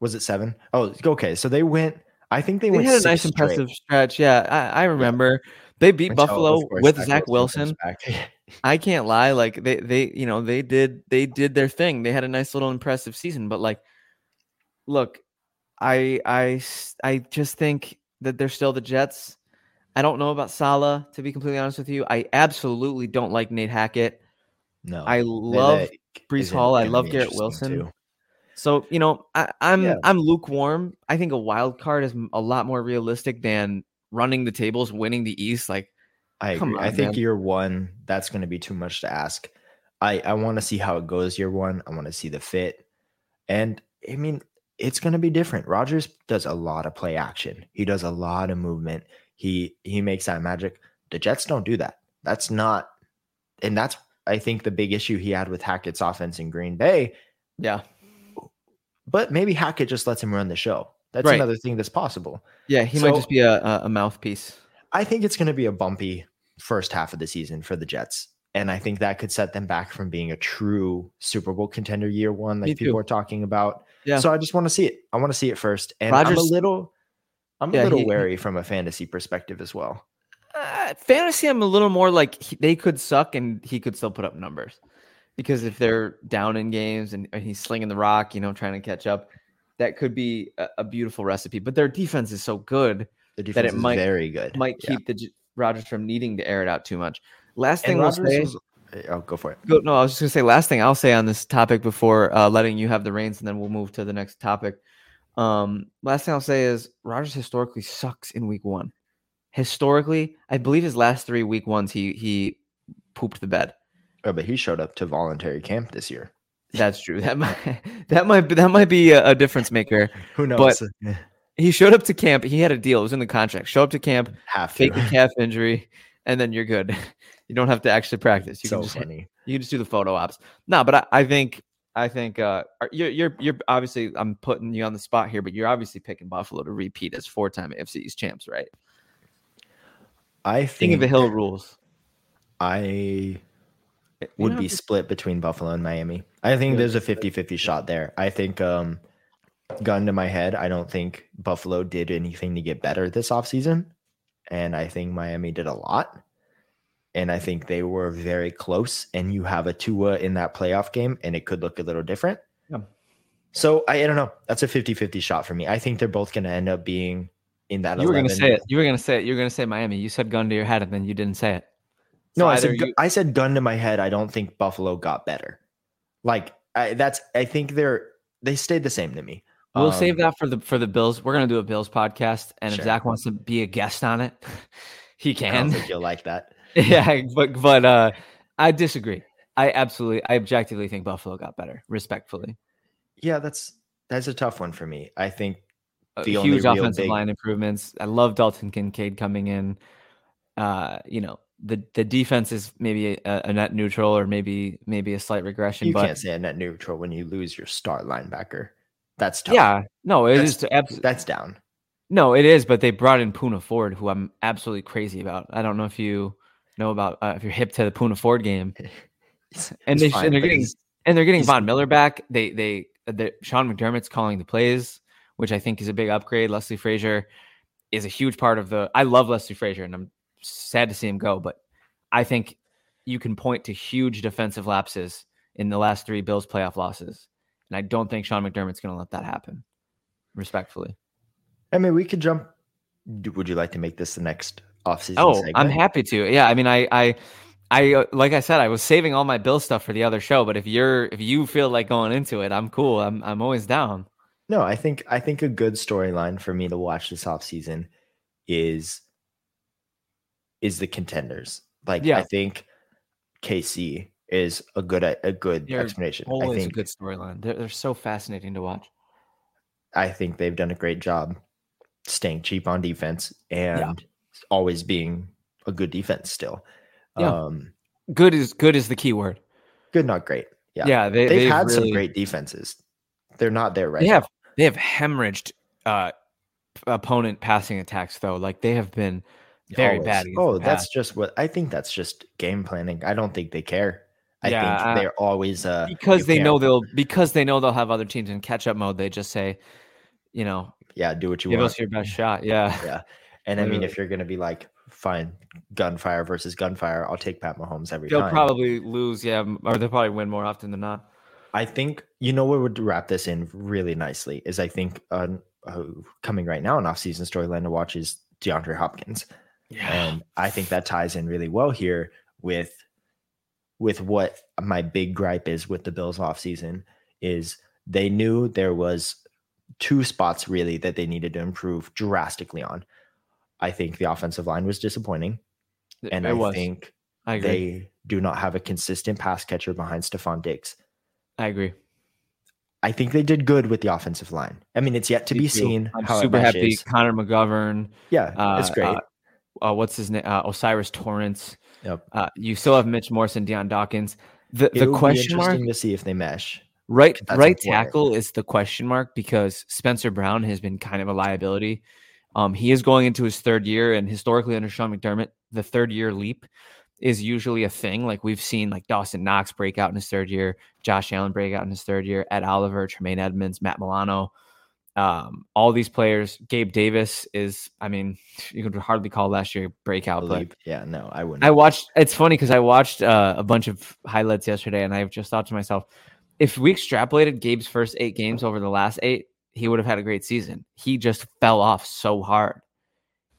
Was it seven? Oh, okay. So they went. I think they, they went. had a nice straight. impressive stretch. Yeah, I, I remember yeah. they beat Buffalo with Zach, Zach Wilson. *laughs* I can't lie. Like they they you know they did they did their thing. They had a nice little impressive season. But like, look, I I I just think that they're still the Jets I don't know about Saleh, to be completely honest with you. I absolutely don't like Nate Hackett. No, I love Breece Hall. I love Garrett Wilson. Too. So you know, I, am I'm, yeah. I'm lukewarm. I think a wild card is a lot more realistic than running the tables, winning the East. Like, I. On, I think man. year one, that's going to be too much to ask. I I want to see how it goes year one. I want to see the fit, and I mean, it's going to be different. Rodgers does a lot of play action. He does a lot of movement. He he makes that magic. The Jets don't do that. That's not, and that's I think the big issue he had with Hackett's offense in Green Bay. Yeah, but maybe Hackett just lets him run the show. That's right. another thing that's possible. Yeah, he so, might just be a, a mouthpiece. I think it's going to be a bumpy first half of the season for the Jets. And I think that could set them back from being a true Super Bowl contender year one, like people are talking about. Yeah. So I just want to see it. I want to see it first. And Rodgers, I'm a little I'm yeah, a little he, wary from a fantasy perspective as well. Uh, fantasy, I'm a little more like he, they could suck and he could still put up numbers because if they're down in games and, and he's slinging the rock, you know, trying to catch up, that could be a, a beautiful recipe. But their defense is so good that it might very good might keep yeah. the Rodgers from needing to air it out too much. Last thing I'll say. Was, I'll oh, go for it. Go, no, I was just gonna say last thing I'll say on this topic before uh, letting you have the reins, and then we'll move to the next topic. Um, last thing I'll say is Rodgers historically sucks in week one. Historically, I believe his last three week ones he he pooped the bed. Oh, but he showed up to voluntary camp this year. That's true. That might *laughs* that might be, that might be a, a difference maker. *laughs* Who knows? But he showed up to camp. He had a deal. It was in the contract. Show up to camp, have fake a calf injury, and then you're good. *laughs* You don't have to actually practice. You so can just funny. you can just do the photo ops. No, but I, I think I think uh, you're you're you're obviously I'm putting you on the spot here, but you're obviously picking Buffalo to repeat as four time AFC East champs, right? I think of the Hill rules. I would be split between Buffalo and Miami. I think there's a 50-50 shot there. I think um gun to my head, I don't think Buffalo did anything to get better this offseason. And I think Miami did a lot and I think they were very close. And you have a Tua in that playoff game, and it could look a little different. Yeah. So I, I don't know. That's a 50-50 shot for me. I think they're both going to end up being in that. You were going to say it. You were going to say it. You were going to say Miami. You said gun to your head, and then you didn't say it. So no, I said you... I said gun to my head. I don't think Buffalo got better. Like I, that's. I think they're they stayed the same to me. We'll um, save that for the for the Bills. We're gonna do a Bills podcast, and sure. if Zach wants to be a guest on it, *laughs* he can. I don't think you'll like that. *laughs* yeah, but but uh, I disagree. I absolutely, I objectively think Buffalo got better, respectfully. Yeah, that's that's a tough one for me. I think the uh, huge offensive big... line improvements. I love Dalton Kincaid coming in. Uh, you know, the the defense is maybe a, a, net neutral or maybe maybe a slight regression. You but... can't say a net neutral when you lose your star linebacker. That's tough. Yeah, no, it that's, is abs- that's down. No, it is, but they brought in Poona Ford, who I'm absolutely crazy about. I don't know if you know about uh, if you're hip to the Poona Ford game. *laughs* and, they, fine, and they're getting and they're getting Von Miller back. They they the Sean McDermott's calling the plays, which I think is a big upgrade. Leslie Frazier is a huge part of the. I love Leslie Frazier, and I'm sad to see him go, but I think you can point to huge defensive lapses in the last three Bills playoff losses, and I don't think Sean McDermott's going to let that happen. Respectfully, I mean, we could jump. Would you like to make this the next offseason. Oh, segment. I'm happy to. Yeah, I mean, I, I, I uh, like I said, I was saving all my bill stuff for the other show. But if you're if you feel like going into it, I'm cool. I'm I'm always down. No, I think I think a good storyline for me to watch this offseason is is the contenders. Like Yeah. I think KC is a good a good They're explanation. I Always a good storyline. They're, they're so fascinating to watch. I think they've done a great job staying cheap on defense and always being a good defense still. Yeah. Um Good is good is the key word. good, not great. Yeah. Yeah, they, They've, they've had some great defenses. They're not there right They now. have they have hemorrhaged uh, opponent passing attacks though. Like they have been very Always. bad. Oh, that's just what I think. That's just game planning. I don't think they care. I Yeah, think they're always uh because they know they'll because they know they'll have other teams in catch up mode. They just say, you know, yeah, do what you give want. us your best shot. Yeah, Yeah. And I mean, if you're gonna be like, fine, gunfire versus gunfire, I'll take Pat Mahomes every time. they'll probably lose. Yeah, or they'll probably win more often than not. I think you know what would wrap this in really nicely is I think uh, uh, coming right now an off-season storyline to watch is DeAndre Hopkins. and I think that ties in really well here with with what my big gripe is with the Bills offseason is they knew there was two spots really that they needed to improve drastically on. I think the offensive line was disappointing, and it I was. think I agree. they do not have a consistent pass catcher behind Stefon Diggs. I agree. I think they did good with the offensive line. I mean, it's yet to Me be too. seen I'm super happy. Connor McGovern. Yeah, Uh, it's great. uh, uh, what's his name? Uh, O'Cyrus Torrence. Yep. Uh, you still have Mitch Morrison, Dion Dawkins. The the question mark to see if they mesh. Right, right important. tackle is the question mark because Spencer Brown has been kind of a liability. Um, he is going into his third year, and historically under Sean McDermott, the third year leap is usually a thing. Like we've seen, like Dawson Knox break out in his third year, Josh Allen break out in his third year, Ed Oliver, Tremaine Edmunds, Matt Milano. Um, all these players, Gabe Davis is, I mean, *sighs* you could hardly call last year breakout, but Leap. Yeah, no, I wouldn't. I watched. It's funny because I watched uh, a bunch of highlights yesterday, and I've just thought to myself, if we extrapolated Gabe's first eight games over the last eight, he would have had a great season. He just fell off so hard.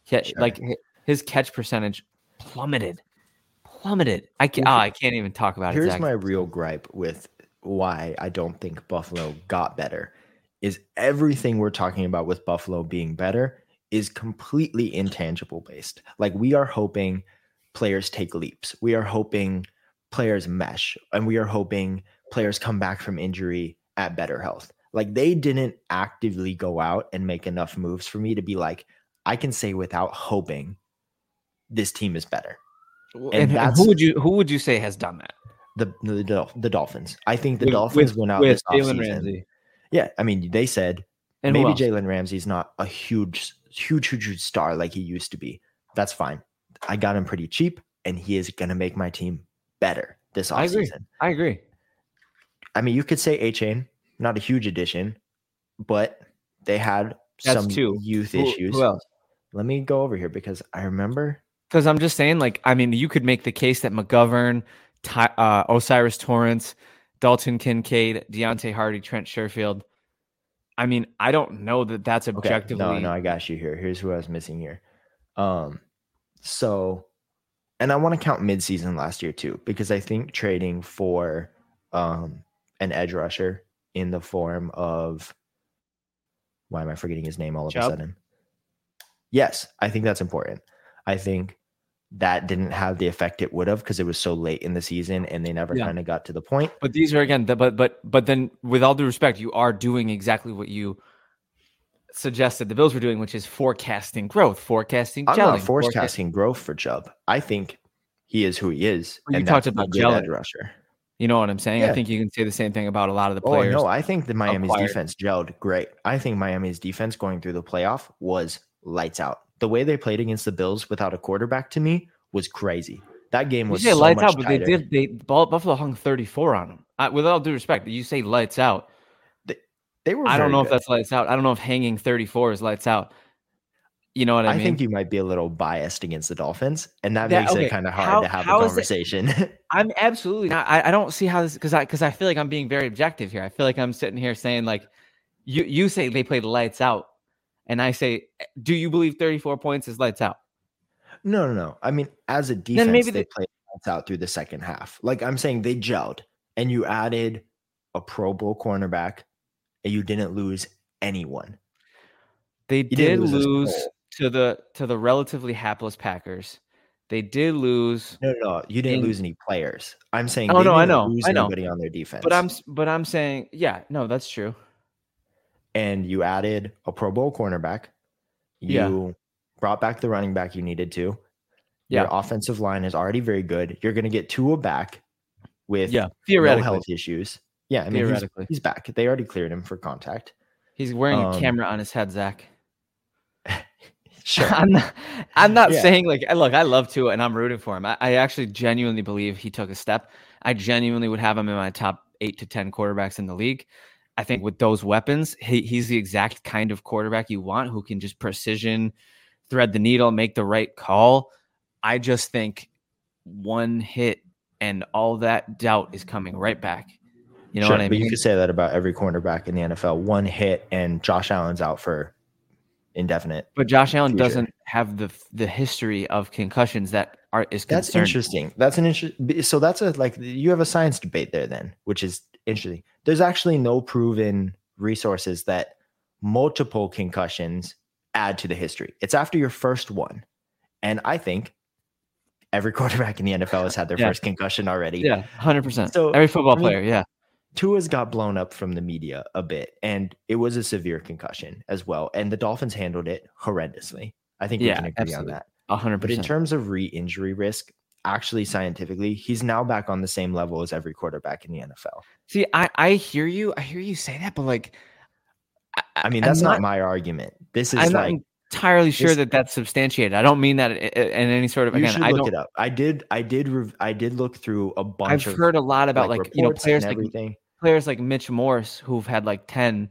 He- Sure. Like his catch percentage plummeted, plummeted. I can't. Well, ah, I can't even talk about it. Here's my real gripe with why I don't think Buffalo got better is everything we're talking about with Buffalo being better is completely intangible based. Like we are hoping players take leaps. We are hoping players mesh and we are hoping players come back from injury at better health. Like they didn't actively go out and make enough moves for me to be like I can say without hoping this team is better. and, and and who would you who would you say has done that? The the, the Dolphins. I think the With- Dolphins with- went out with this Jalen. Ramsey Yeah, I mean, they said and maybe? Jalen Ramsey's not a huge, huge, huge, huge star like he used to be. That's fine. I got him pretty cheap, and he is going to make my team better this I agree. I agree. I mean, you could say Achane, not a huge addition, but they had That's some two. youth Who- issues. who else? Let me go over here because I remember. Because I'm just saying, like, I mean, you could make the case that McGovern, Ty, uh, O'Cyrus Torrence, Dalton Kincaid, Deonte Harty, Trent Sherfield. I mean, I don't know that that's Okay, objectively. no, no, I got you here. Here's who I was missing here. Um, so, and I want to count midseason last year too, because I think trading for um an edge rusher in the form of why am I forgetting his name all of Chubb? a sudden? Yes, I think that's important. I think that didn't have the effect it would have because it was so late in the season and they never Yeah. kind of got to the point. But these are again, the, but but but then, with all due respect, you are doing exactly what you suggested the Bills were doing, which is forecasting growth, forecasting. I'm gelling, not forecast- forecasting growth for Chubb. I think he is who he is. Well, you talked about gelling. rusher. You know what I'm saying? I think you can say the same thing about a lot of the players. Oh no, I think the Miami's acquired. defense gelled great. I think Miami's defense going through the playoff was lights out. The way they played against the Bills without a quarterback to me was crazy. That game You was say so lights out, but they did. They Ball- Buffalo hung 34 on them. I, with all due respect, you say lights out. They they were. I don't know if that's lights out. I don't know if hanging 34 is lights out. You know what I, I, mean? I think you might be a little biased against the Dolphins, and that, That- makes okay, it kind of hard how- to have a conversation. *laughs* I'm absolutely not. I, I don't see how this because I because I feel like I'm being very objective here. I feel like I'm sitting here saying like, you you say they played lights out, and I say, eh, do you believe 34 points is lights out? no, no, no. I mean, as a defense, maybe they they- played lights out through the second half. Like I'm saying, they gelled, and you added a Pro Bowl cornerback, and you didn't lose anyone. They didn't did lose lose. To the to the relatively hapless Packers. They did lose, No, no, no, you didn't In- lose any players. I'm saying, Oh, they no, I know, lose I know. anybody on their defense. but I'm but I'm saying, yeah, no, that's true. and you added a Pro Bowl cornerback. Yeah. You brought back the running back you needed to. Yeah. Your offensive line is already very good. You're going to get Tua back with Yeah, no health issues. Yeah, I mean, he's, theoretically, he's back. They already cleared him for contact. he's wearing a um, camera on his head, Zach. Sure. *laughs* I'm not, I'm not Yeah. saying like look, I love Tua and I'm rooting for him. I, I actually genuinely believe he took a step. I genuinely would have him in my top eight to ten quarterbacks in the league. I think with those weapons, he, he's the exact kind of quarterback you want who can just precision, thread the needle, make the right call. I just think one hit and all that doubt is coming right back. You know Sure, what I but mean? you could say that about every cornerback in the NFL. One hit and Josh Allen's out for indefinite. but Josh Allen future. doesn't have the the history of concussions that are is That's interesting. That's an interesting. So that's a like you have a science debate there then, which is interesting. There's actually no proven resources that multiple concussions add to the history. It's after your first one, and I think every *laughs* quarterback in the NFL has had their Yeah. first concussion already. Yeah, hundred percent. So, Every football I mean, player, yeah, Tua's got blown up from the media a bit, and it was a severe concussion as well. And the Dolphins handled it horrendously. I think we can agree absolutely. on that. hundred But in terms of re-injury risk, actually scientifically, he's now back on the same level as every quarterback in the NFL. See, I I hear you. I hear you say that, but like, I, I mean, that's not, not- my argument. This is I'm like not entirely sure that that's substantiated. I don't mean that i- i- in any sort of you again. should I look don't. it up. I did. I did. Rev- I did look through a bunch of I've of heard a lot about like, you know players like everything. Players like Mitch Morse who've had like ten.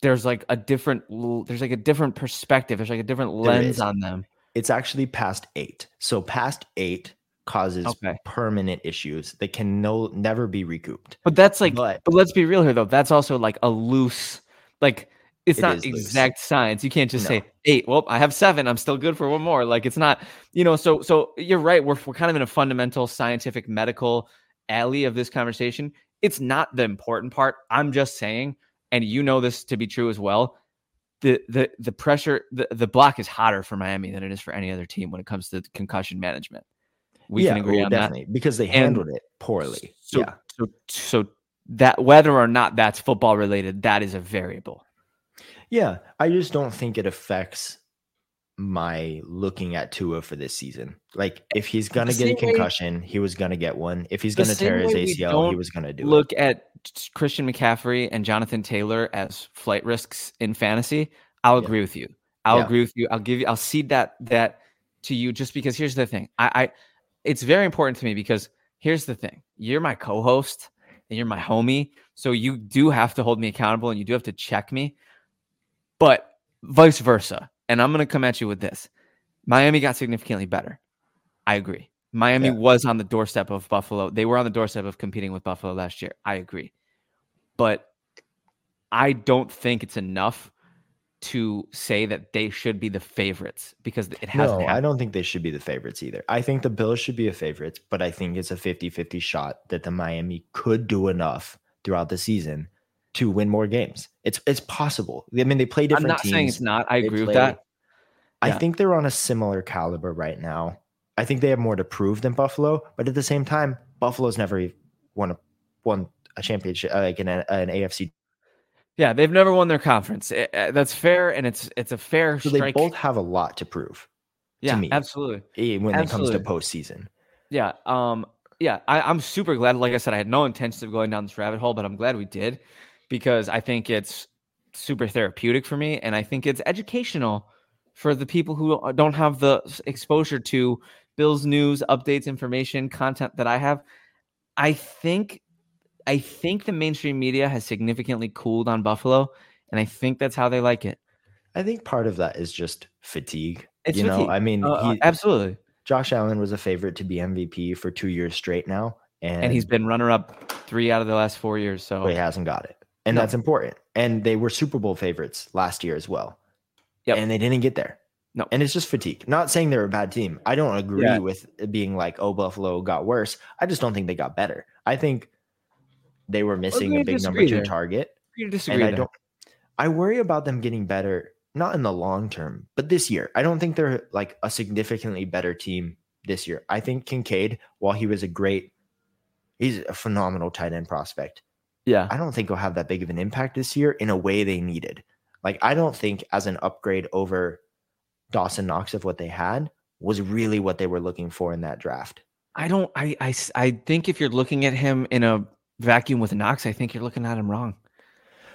There's like a different. There's like a different perspective. There's like a different lens on them. It's actually past eight. So past eight causes Okay. permanent issues that can no never be recouped. But that's like. but But let's be real here, though. That's also like a loose, like it's It not is loose. exact science. You can't just No. say eight. Well, I have seven. I'm still good for one more. Like it's not, you know. So, so you're right. We're we're kind of in a fundamental scientific medical alley of this conversation. It's not the important part. I'm just saying, and you know this to be true as well. The the the pressure, the the block is hotter for Miami than it is for any other team when it comes to concussion management. We yeah, can agree well, on that. because they And handled it poorly. So, yeah. so, so that whether or not that's football related, that is a variable. Yeah, I just don't think it affects my looking at Tua for this season. Like, if he's gonna get a same way- concussion, he was gonna get one. If he's gonna tear his ACL, he was gonna do it. Look at Christian McCaffrey and Jonathan Taylor as flight risks in fantasy. I'll Yeah. agree with you. I'll Yeah. agree with you. I'll give you. I'll cede that that to you just because here's the thing. I, I it's very important to me because here's the thing. You're my co-host and you're my homie, so you do have to hold me accountable and you do have to check me. But vice versa. And I'm going to come at you with this. Miami got significantly better. I agree. Miami Yeah. was on the doorstep of Buffalo. They were on the doorstep of competing with Buffalo last year. I agree. But I don't think it's enough to say that they should be the favorites because it hasn't No, I don't think they should be the favorites either. I think the Bills should be a favorite, but I think it's a 50-50 shot that the Miami could do enough throughout the season to win more games. It's it's possible. I mean, they play different. I'm not teams. saying it's not. I They agree with play- that. I Yeah. think they're on a similar caliber right now. I think they have more to prove than Buffalo, but at the same time, Buffalo's never won a won a championship uh, like an, an AFC. Yeah, they've never won their conference. Eh, eh, that's fair, and it's it's a fair So they strike. both have a lot to prove yeah, me. absolutely. eh, when it comes to Absolutely. postseason. Yeah. Um, yeah, I, I'm super glad. Like I said, I had no intention of going down this rabbit hole, but I'm glad we did because I think it's super therapeutic for me. And I think it's educational for the people who don't have the exposure to Bill's news, updates, information, content that I have. I think I think the mainstream media has significantly cooled on Buffalo, and I think that's how they like it. I think part of that is just fatigue. It's you know, fatigue. I mean, Uh, he, absolutely. Josh Allen was a favorite to be MVP for two years straight now, and, And he's been runner up three out of the last four years. So he hasn't got it, and No. that's important. And they were Super Bowl favorites last year as well, Yep. and they didn't get there. No. And it's just fatigue. Not saying they're a bad team. I don't agree Yeah. with being like, oh, Buffalo got worse. I just don't think they got better. I think they were missing we a big number two there. target. You disagree. And I there. don't I worry about them getting better, not in the long term, but this year. I don't think they're like a significantly better team this year. I think Kincaid, while he was a great, he's a phenomenal tight end prospect. Yeah. I don't think he'll have that big of an impact this year in a way they needed. Like, I don't think as an upgrade over Dawson Knox of what they had was really what they were looking for in that draft. I don't. I, I, I think if you're looking at him in a vacuum with Knox, I think you're looking at him wrong.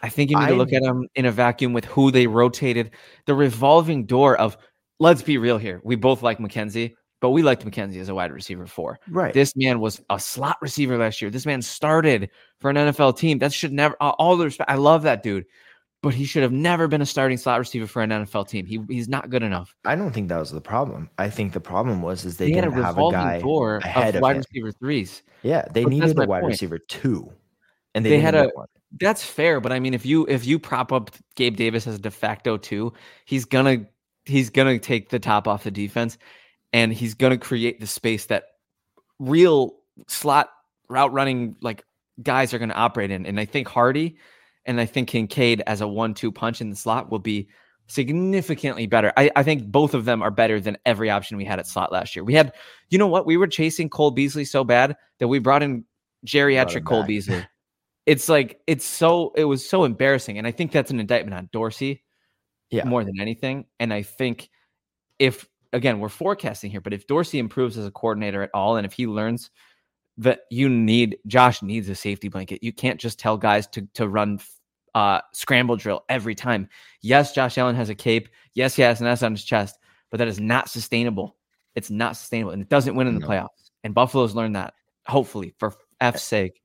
I think you need to look at him in a vacuum with who they rotated, the revolving door of. Let's be real here. We both like McKenzie, but we liked McKenzie as a wide receiver four. Right. This man was a slot receiver last year. This man started for an NFL team. That should never. uh, All the respect. I love that dude, but he should have never been a starting slot receiver for an NFL team. He he's not good enough. I don't think that was the problem. I think the problem was is they They, had a didn't have a guy. door ahead of wide him. receiver threes. Yeah, they But needed a wide point. receiver two, and they, They had a- one. That's fair, but I mean, if you if you prop up Gabe Davis as a de facto two, he's gonna he's gonna take the top off the defense, and he's gonna create the space that real slot route running like guys are gonna operate in. And I think Harty and I think Kincaid as a one-two punch in the slot will be significantly better. I, I think both of them are better than every option we had at slot last year. We had, you know what, we were chasing Cole Beasley so bad that we brought in geriatric Cole back. Beasley. It's like it's so it was so embarrassing, and I think that's an indictment on Dorsey, Yeah. more than anything. And I think if again we're forecasting here, but if Dorsey improves as a coordinator at all, and if he learns that you need Josh needs a safety blanket, you can't just tell guys to to run uh scramble drill every time. Yes, Josh Allen has a cape. Yes, he has an S on his chest, but that is not sustainable. It's not sustainable, and it doesn't win in the No. playoffs. And Buffalo's learned that. Hopefully, for F's sake.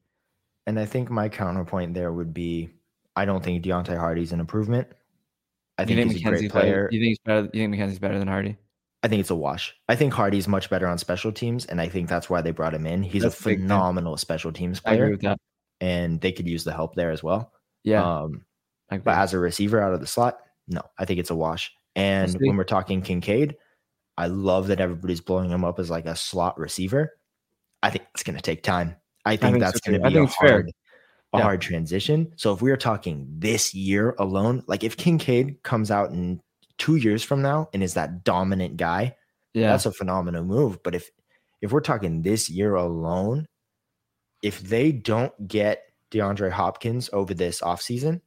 And I think my counterpoint there would be, I don't think Deonte Harty's an improvement. I think, he's a great player. Better, you think he's better? You think McKenzie's better than Hardy? I think it's a wash. I think Harty's much better on special teams, and I think that's why they brought him in. He's That's a phenomenal special teams I player, and they could use the help there as well. Yeah, Um, but as a receiver out of the slot, no, I think it's a wash. And when we're talking Kincaid, I love that everybody's blowing him up as like a slot receiver. I think it's going to take time. I think, think that's too. going to be a it's fair. hard, a Yeah. hard transition. So if we are talking this year alone, like if Kincaid comes out in two years from now and is that dominant guy, yeah, that's a phenomenal move. But if if we're talking this year alone, if they don't get DeAndre Hopkins over this offseason,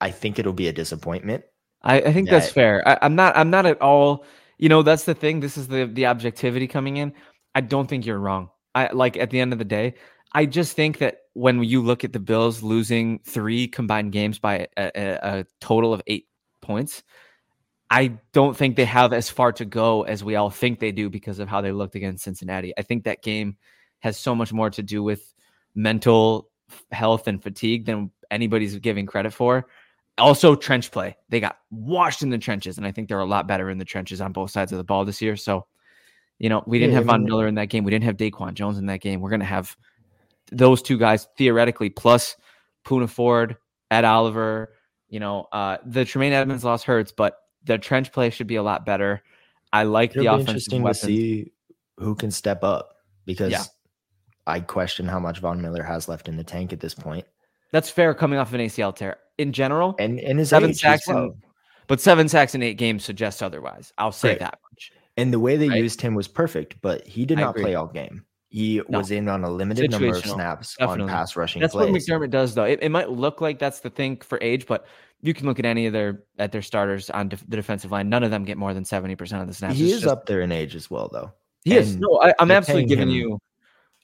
I think it'll be a disappointment. I, I think that's fair. I, I'm not. I'm not at all. You know, that's the thing. This is the the objectivity coming in. I don't think you're wrong. I like at the end of the day. I just think that when you look at the Bills losing three combined games by a, a, a total of eight points, I don't think they have as far to go as we all think they do because of how they looked against Cincinnati. I think that game has so much more to do with mental health and fatigue than anybody's giving credit for. Also, trench play. They got washed in the trenches, and I think they're a lot better in the trenches on both sides of the ball this year. So, you know, we didn't Yeah, have Von Miller in that game. We didn't have Daquan Jones in that game. We're going to have those two guys theoretically, plus Poona Ford, Ed Oliver. You know, uh, the Tremaine Edmunds loss hurts, but the trench play should be a lot better. I like It'll the be offensive interesting weapons. to see who can step up because Yeah. I question how much Von Miller has left in the tank at this point. That's fair coming off an ACL tear. In general, And and his seven sacks well. but seven sacks in eight games suggests otherwise. I'll say that much. And the way they Right. used him was perfect, but he did I not agree. play all game. He No. was in on a limited number of snaps Definitely. on pass rushing That's plays. what McDermott does, though. It, it might look like that's the thing for age, but you can look at any of their at their starters on def- the defensive line. None of them get more than seventy percent of the snaps. he It's is just- up there in age as well, though. He is. No, I, I'm absolutely giving you.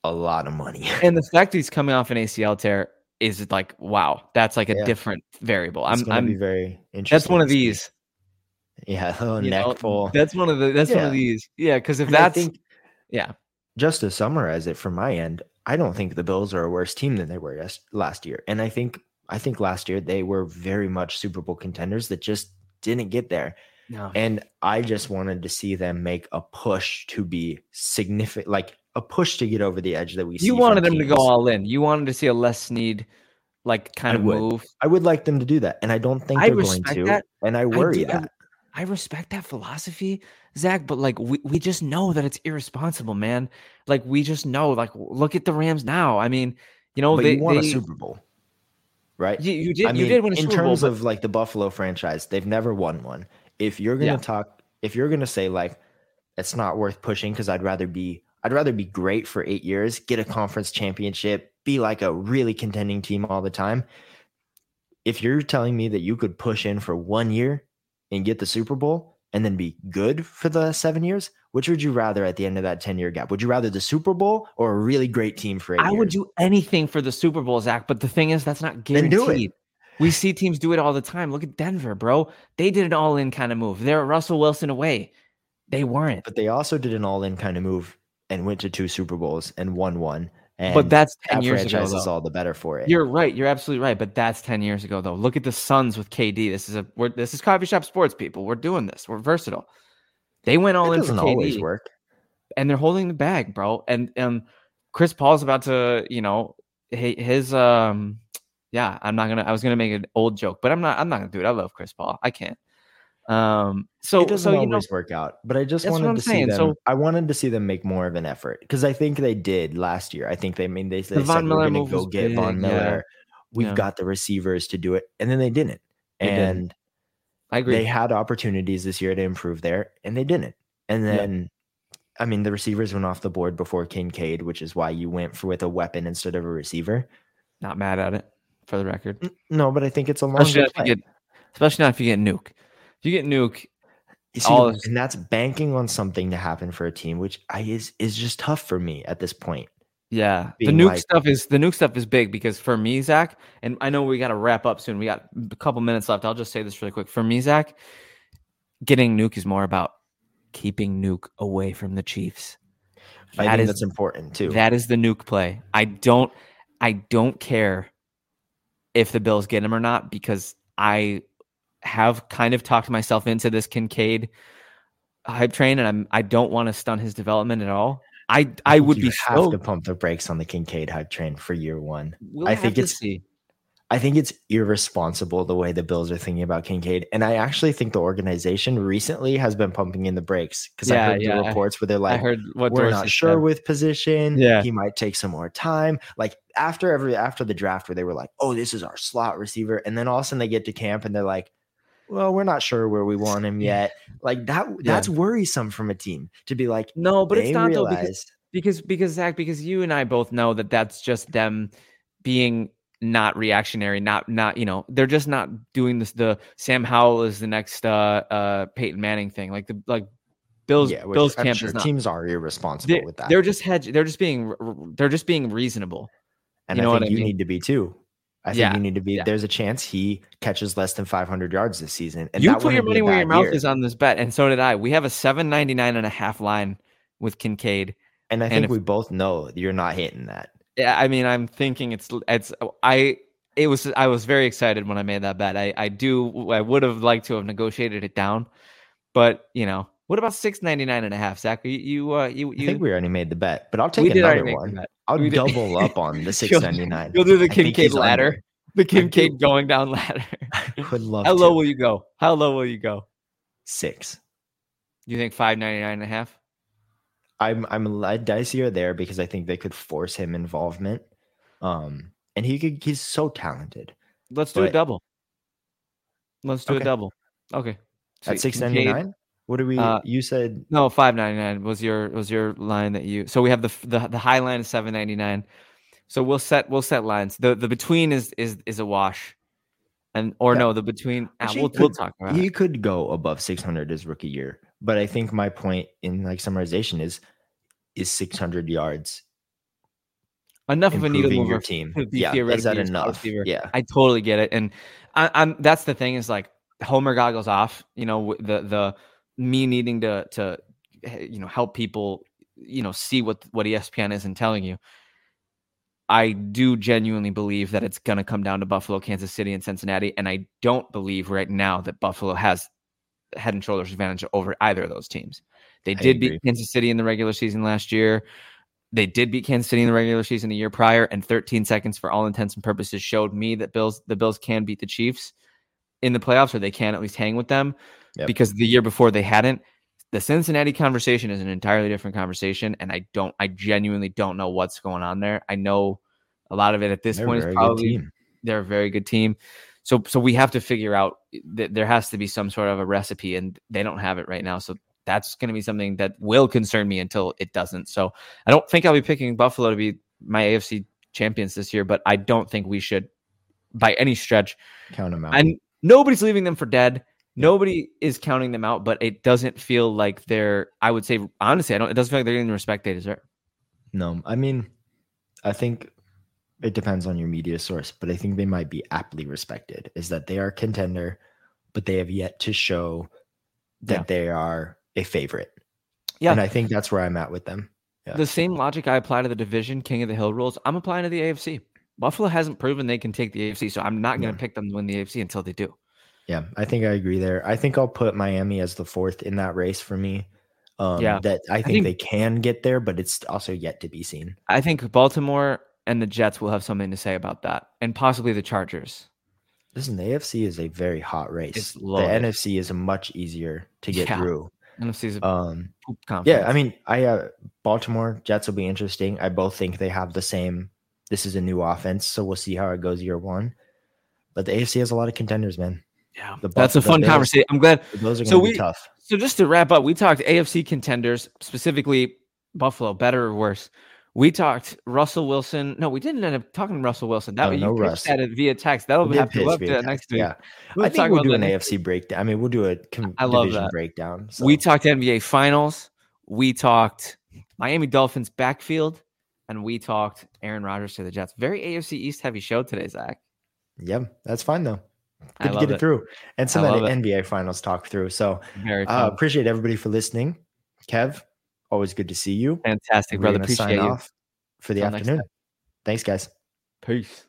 A lot of money. *laughs* And the fact that he's coming off an ACL tear is like, wow, that's like a Yeah. different variable. It's I'm, gonna be I'm. very interesting. That's one of these. Yeah, *laughs* oh, a neck know? full. That's one of the. That's one of these. Yeah, because if And that's think yeah, just to summarize it from my end, I don't think the Bills are a worse team than they were yes, last year. And I think I think last year they were very much Super Bowl contenders that just didn't get there. no, And I just wanted to see them make a push to be significant, like a push to get over the edge that we see. you wanted them to go all in. You wanted to see a less need, like kind I of would. move. I would like them to do that, and I don't think I they're going to. that. And I worry I- that I respect that philosophy, Zach, but like we, we just know that it's irresponsible, man. Like we just know, like look at the Rams now. I mean, you know, But they, you won they- a Super Bowl, right? You, you did I you mean, did win in terms Bowl, of like the Buffalo franchise, they've never won one. If you're gonna Yeah. talk, if you're gonna say like it's not worth pushing because I'd rather be I'd rather be great for eight years, get a conference championship, be like a really contending team all the time. If you're telling me that you could push in for one year and get the Super Bowl and then be good for the seven years, which would you rather at the end of that 10 year gap? Would you rather the Super Bowl or a really great team for eight I would do anything for the Super Bowl, Zach. But the thing is, that's not guaranteed. We see teams do it all the time. Look at Denver, bro. They did an all in kind of move. They're Russell Wilson away. They weren't. but they also did an all in kind of move and went to two Super Bowls and won one. And but that's 10 that years ago. franchise is all the better for it. You're right. You're absolutely right. But that's 10 years ago, though. Look at the Suns with KD. This is a we're, this is coffee shop sports, people. We're doing this. We're versatile. They went all it in for doesn't KD, always work. and they're holding the bag, bro. And um, Chris Paul's about to, you know, his um, yeah. I'm not gonna. I was gonna make an old joke, but I'm not. I'm not gonna do it. I love Chris Paul. I can't. Um. So it doesn't so you know. always work out. But I just wanted to see them. so- I wanted to see them make more of an effort because I think they did last year. I think they I mean they, they The said we're going to go get Von big, yeah. Miller. We've Yeah. got the receivers to do it, and then they didn't. They didn't. and I agree. they had opportunities this year to improve there, and they didn't. And Yeah. then, I mean, the receivers went off the board before Kincaid, which is why you went for with a weapon instead of a receiver. not mad at it, for the record. No, but I think it's a Especially longer not, if you get, especially not if you get Nuk. You get Nuk, You see, all this- and that's banking on something to happen for a team, which I is is just tough for me at this point. yeah, the Nuk like- stuff is the Nuk stuff is big because for me, Zach, and I know we got to wrap up soon. We got a couple minutes left. I'll just say this really quick. For me, Zach, getting Nuk is more about keeping Nuk away from the Chiefs. I That think is- that's important too. That is the Nuk play. I don't I don't care if the Bills get him or not because I have kind of talked myself into this Kincaid hype train and I'm I don't want to stun his development at all. I I, think would be have so to pump the brakes on the Kincaid hype train for year one. we'll I think it's- see. I think it's irresponsible the way the Bills are thinking about Kincaid, and I actually think the organization recently has been pumping in the brakes because I Yeah, heard yeah, the I- reports where they're I like, heard what "We're Dorsey not sure said. with position. Yeah. he might take some more time." Like after every after the draft, where they were like, "Oh, this is our slot receiver," and then all of a sudden they get to camp and they're like, "Well, we're not sure where we want him yet." Like that *laughs* that's worrisome from a team to be like, No, but it's they not though because because because Zach, because you and I both know that that's just them being not reactionary, not not you know they're just not doing this. The Sam Howell is the next uh uh Peyton Manning thing, like the like Bills yeah, Bills I'm camp sure is not. teams are irresponsible They're, with that. they're just hedge. They're just being they're just being reasonable. And You know I what think I you mean? need to be too. I think Yeah, you need to be. yeah. There's a chance he catches less than 500 yards this season. And you put your wouldn't be a money where your mouth year. is on this bet, and so did I. We have a 799 and a half line with Kincaid. And I and think if- we both know you're not hitting that. Yeah, I mean, I'm thinking it's it's I it was I was very excited when I made that bet. I I do I would have liked to have negotiated it down, but you know, what about six ninety nine and a half, Zach? You you uh, you, I think we already made the bet, but I'll take another the one. I'll We did- double up on *laughs* the 699. You'll do the Kincaid ladder, under. the. Kincaid going down ladder. I would love How low will you go? How low will you go? Six. You think five ninety nine and a half? I'm I'm a dicier there because I think they could force him involvement. Um, and he could. He's so talented. Let's do a double. Let's do a double. Okay. At 699, what do we? uh, you said No, five ninety nine was your was your line that you. So we have the the the high line is seven ninety nine. So we'll set we'll set lines. The the between is is is a wash, and or Yeah. no the between. ah, we'll he we'll could- talk about he it. could go above 600 his rookie year but i think my point in like summarization is is 600 yards Enough of a needle mover. your team yeah is that theoretically a slot enough yeah I totally get it, and I, I'm that's the thing is like Homer goggles off. You know the the me needing to to eh, you know help people you know see what what ESPN isn't telling you. I do genuinely believe that it's going to come down to Buffalo, Kansas City, and Cincinnati, and I don't believe right now that Buffalo has head and shoulders advantage over either of those teams. They I did agree. beat Kansas City in the regular season last year. They did beat Kansas City in the regular season the year prior, and 13 seconds for all intents and purposes showed me that Bills the Bills can beat the Chiefs. In the playoffs or they can at least hang with them Yep. because the year before they hadn't. The Cincinnati conversation is an entirely different conversation, and I don't, I genuinely don't know what's going on there. I know a lot of it at this They're point is probably they're a very good team. So, so we have to figure out that there has to be some sort of a recipe, and they don't have it right now. So that's going to be something that will concern me until it doesn't. So I don't think I'll be picking Buffalo to be my AFC champions this year, but I don't think we should, by any stretch, Count them out. and nobody's leaving them for dead. Nobody is counting them out, but it doesn't feel like they're. I would say honestly, I don't. It doesn't feel like they're getting the respect they deserve. No, I mean, I think it depends on your media source, but I think they might be aptly respected. Is that they are contender, but they have yet to show that Yeah. they are a favorite. Yeah. and I think that's where I'm at with them. Yeah. The same logic I apply to the division, King of the Hill rules, I'm applying to the AFC. Buffalo hasn't proven they can take the AFC, so I'm not going to Yeah. pick them to win the AFC until they do. Yeah, I think I agree there. I think I'll put Miami as the fourth in that race for me. Um, Yeah. that I think, think- they can get there, but it's also yet to be seen. I think Baltimore and the Jets will have something to say about that, and possibly the Chargers. Listen, the AFC is a very hot race. The. NFC is much easier to get Yeah. through. NFC's a Um, poop conference. Yeah, I mean, I uh, Baltimore Jets will be interesting. I both think they have the same. This is a new offense, so we'll see how it goes year one. But the AFC has a lot of contenders, man. yeah, the that's a the fun Bills- conversation. I'm glad. Those are going to So be tough. So just to wrap up, we talked AFC contenders, specifically Buffalo, better or worse. We talked Russell Wilson. No, we didn't end up talking Russell Wilson. That oh, No, way no you Russ. pitched that via text. That'll We did have to pitch we'll have via to next week. Yeah, We'll I think talk we'll about do an next AFC breakdown. I mean, we'll do a com- I love division that. breakdown. So. We talked NBA Finals. We talked Miami Dolphins backfield, and we talked Aaron Rodgers to the Jets. Very AFC East heavy show today, Zach. Yep, that's fine though. Good to get it, it. through, and some of the it. NBA finals talk through. So uh, appreciate everybody for listening. Kev, always good to see you. fantastic, We're brother. gonna sign you. off for the next afternoon. Thanks, guys. Peace.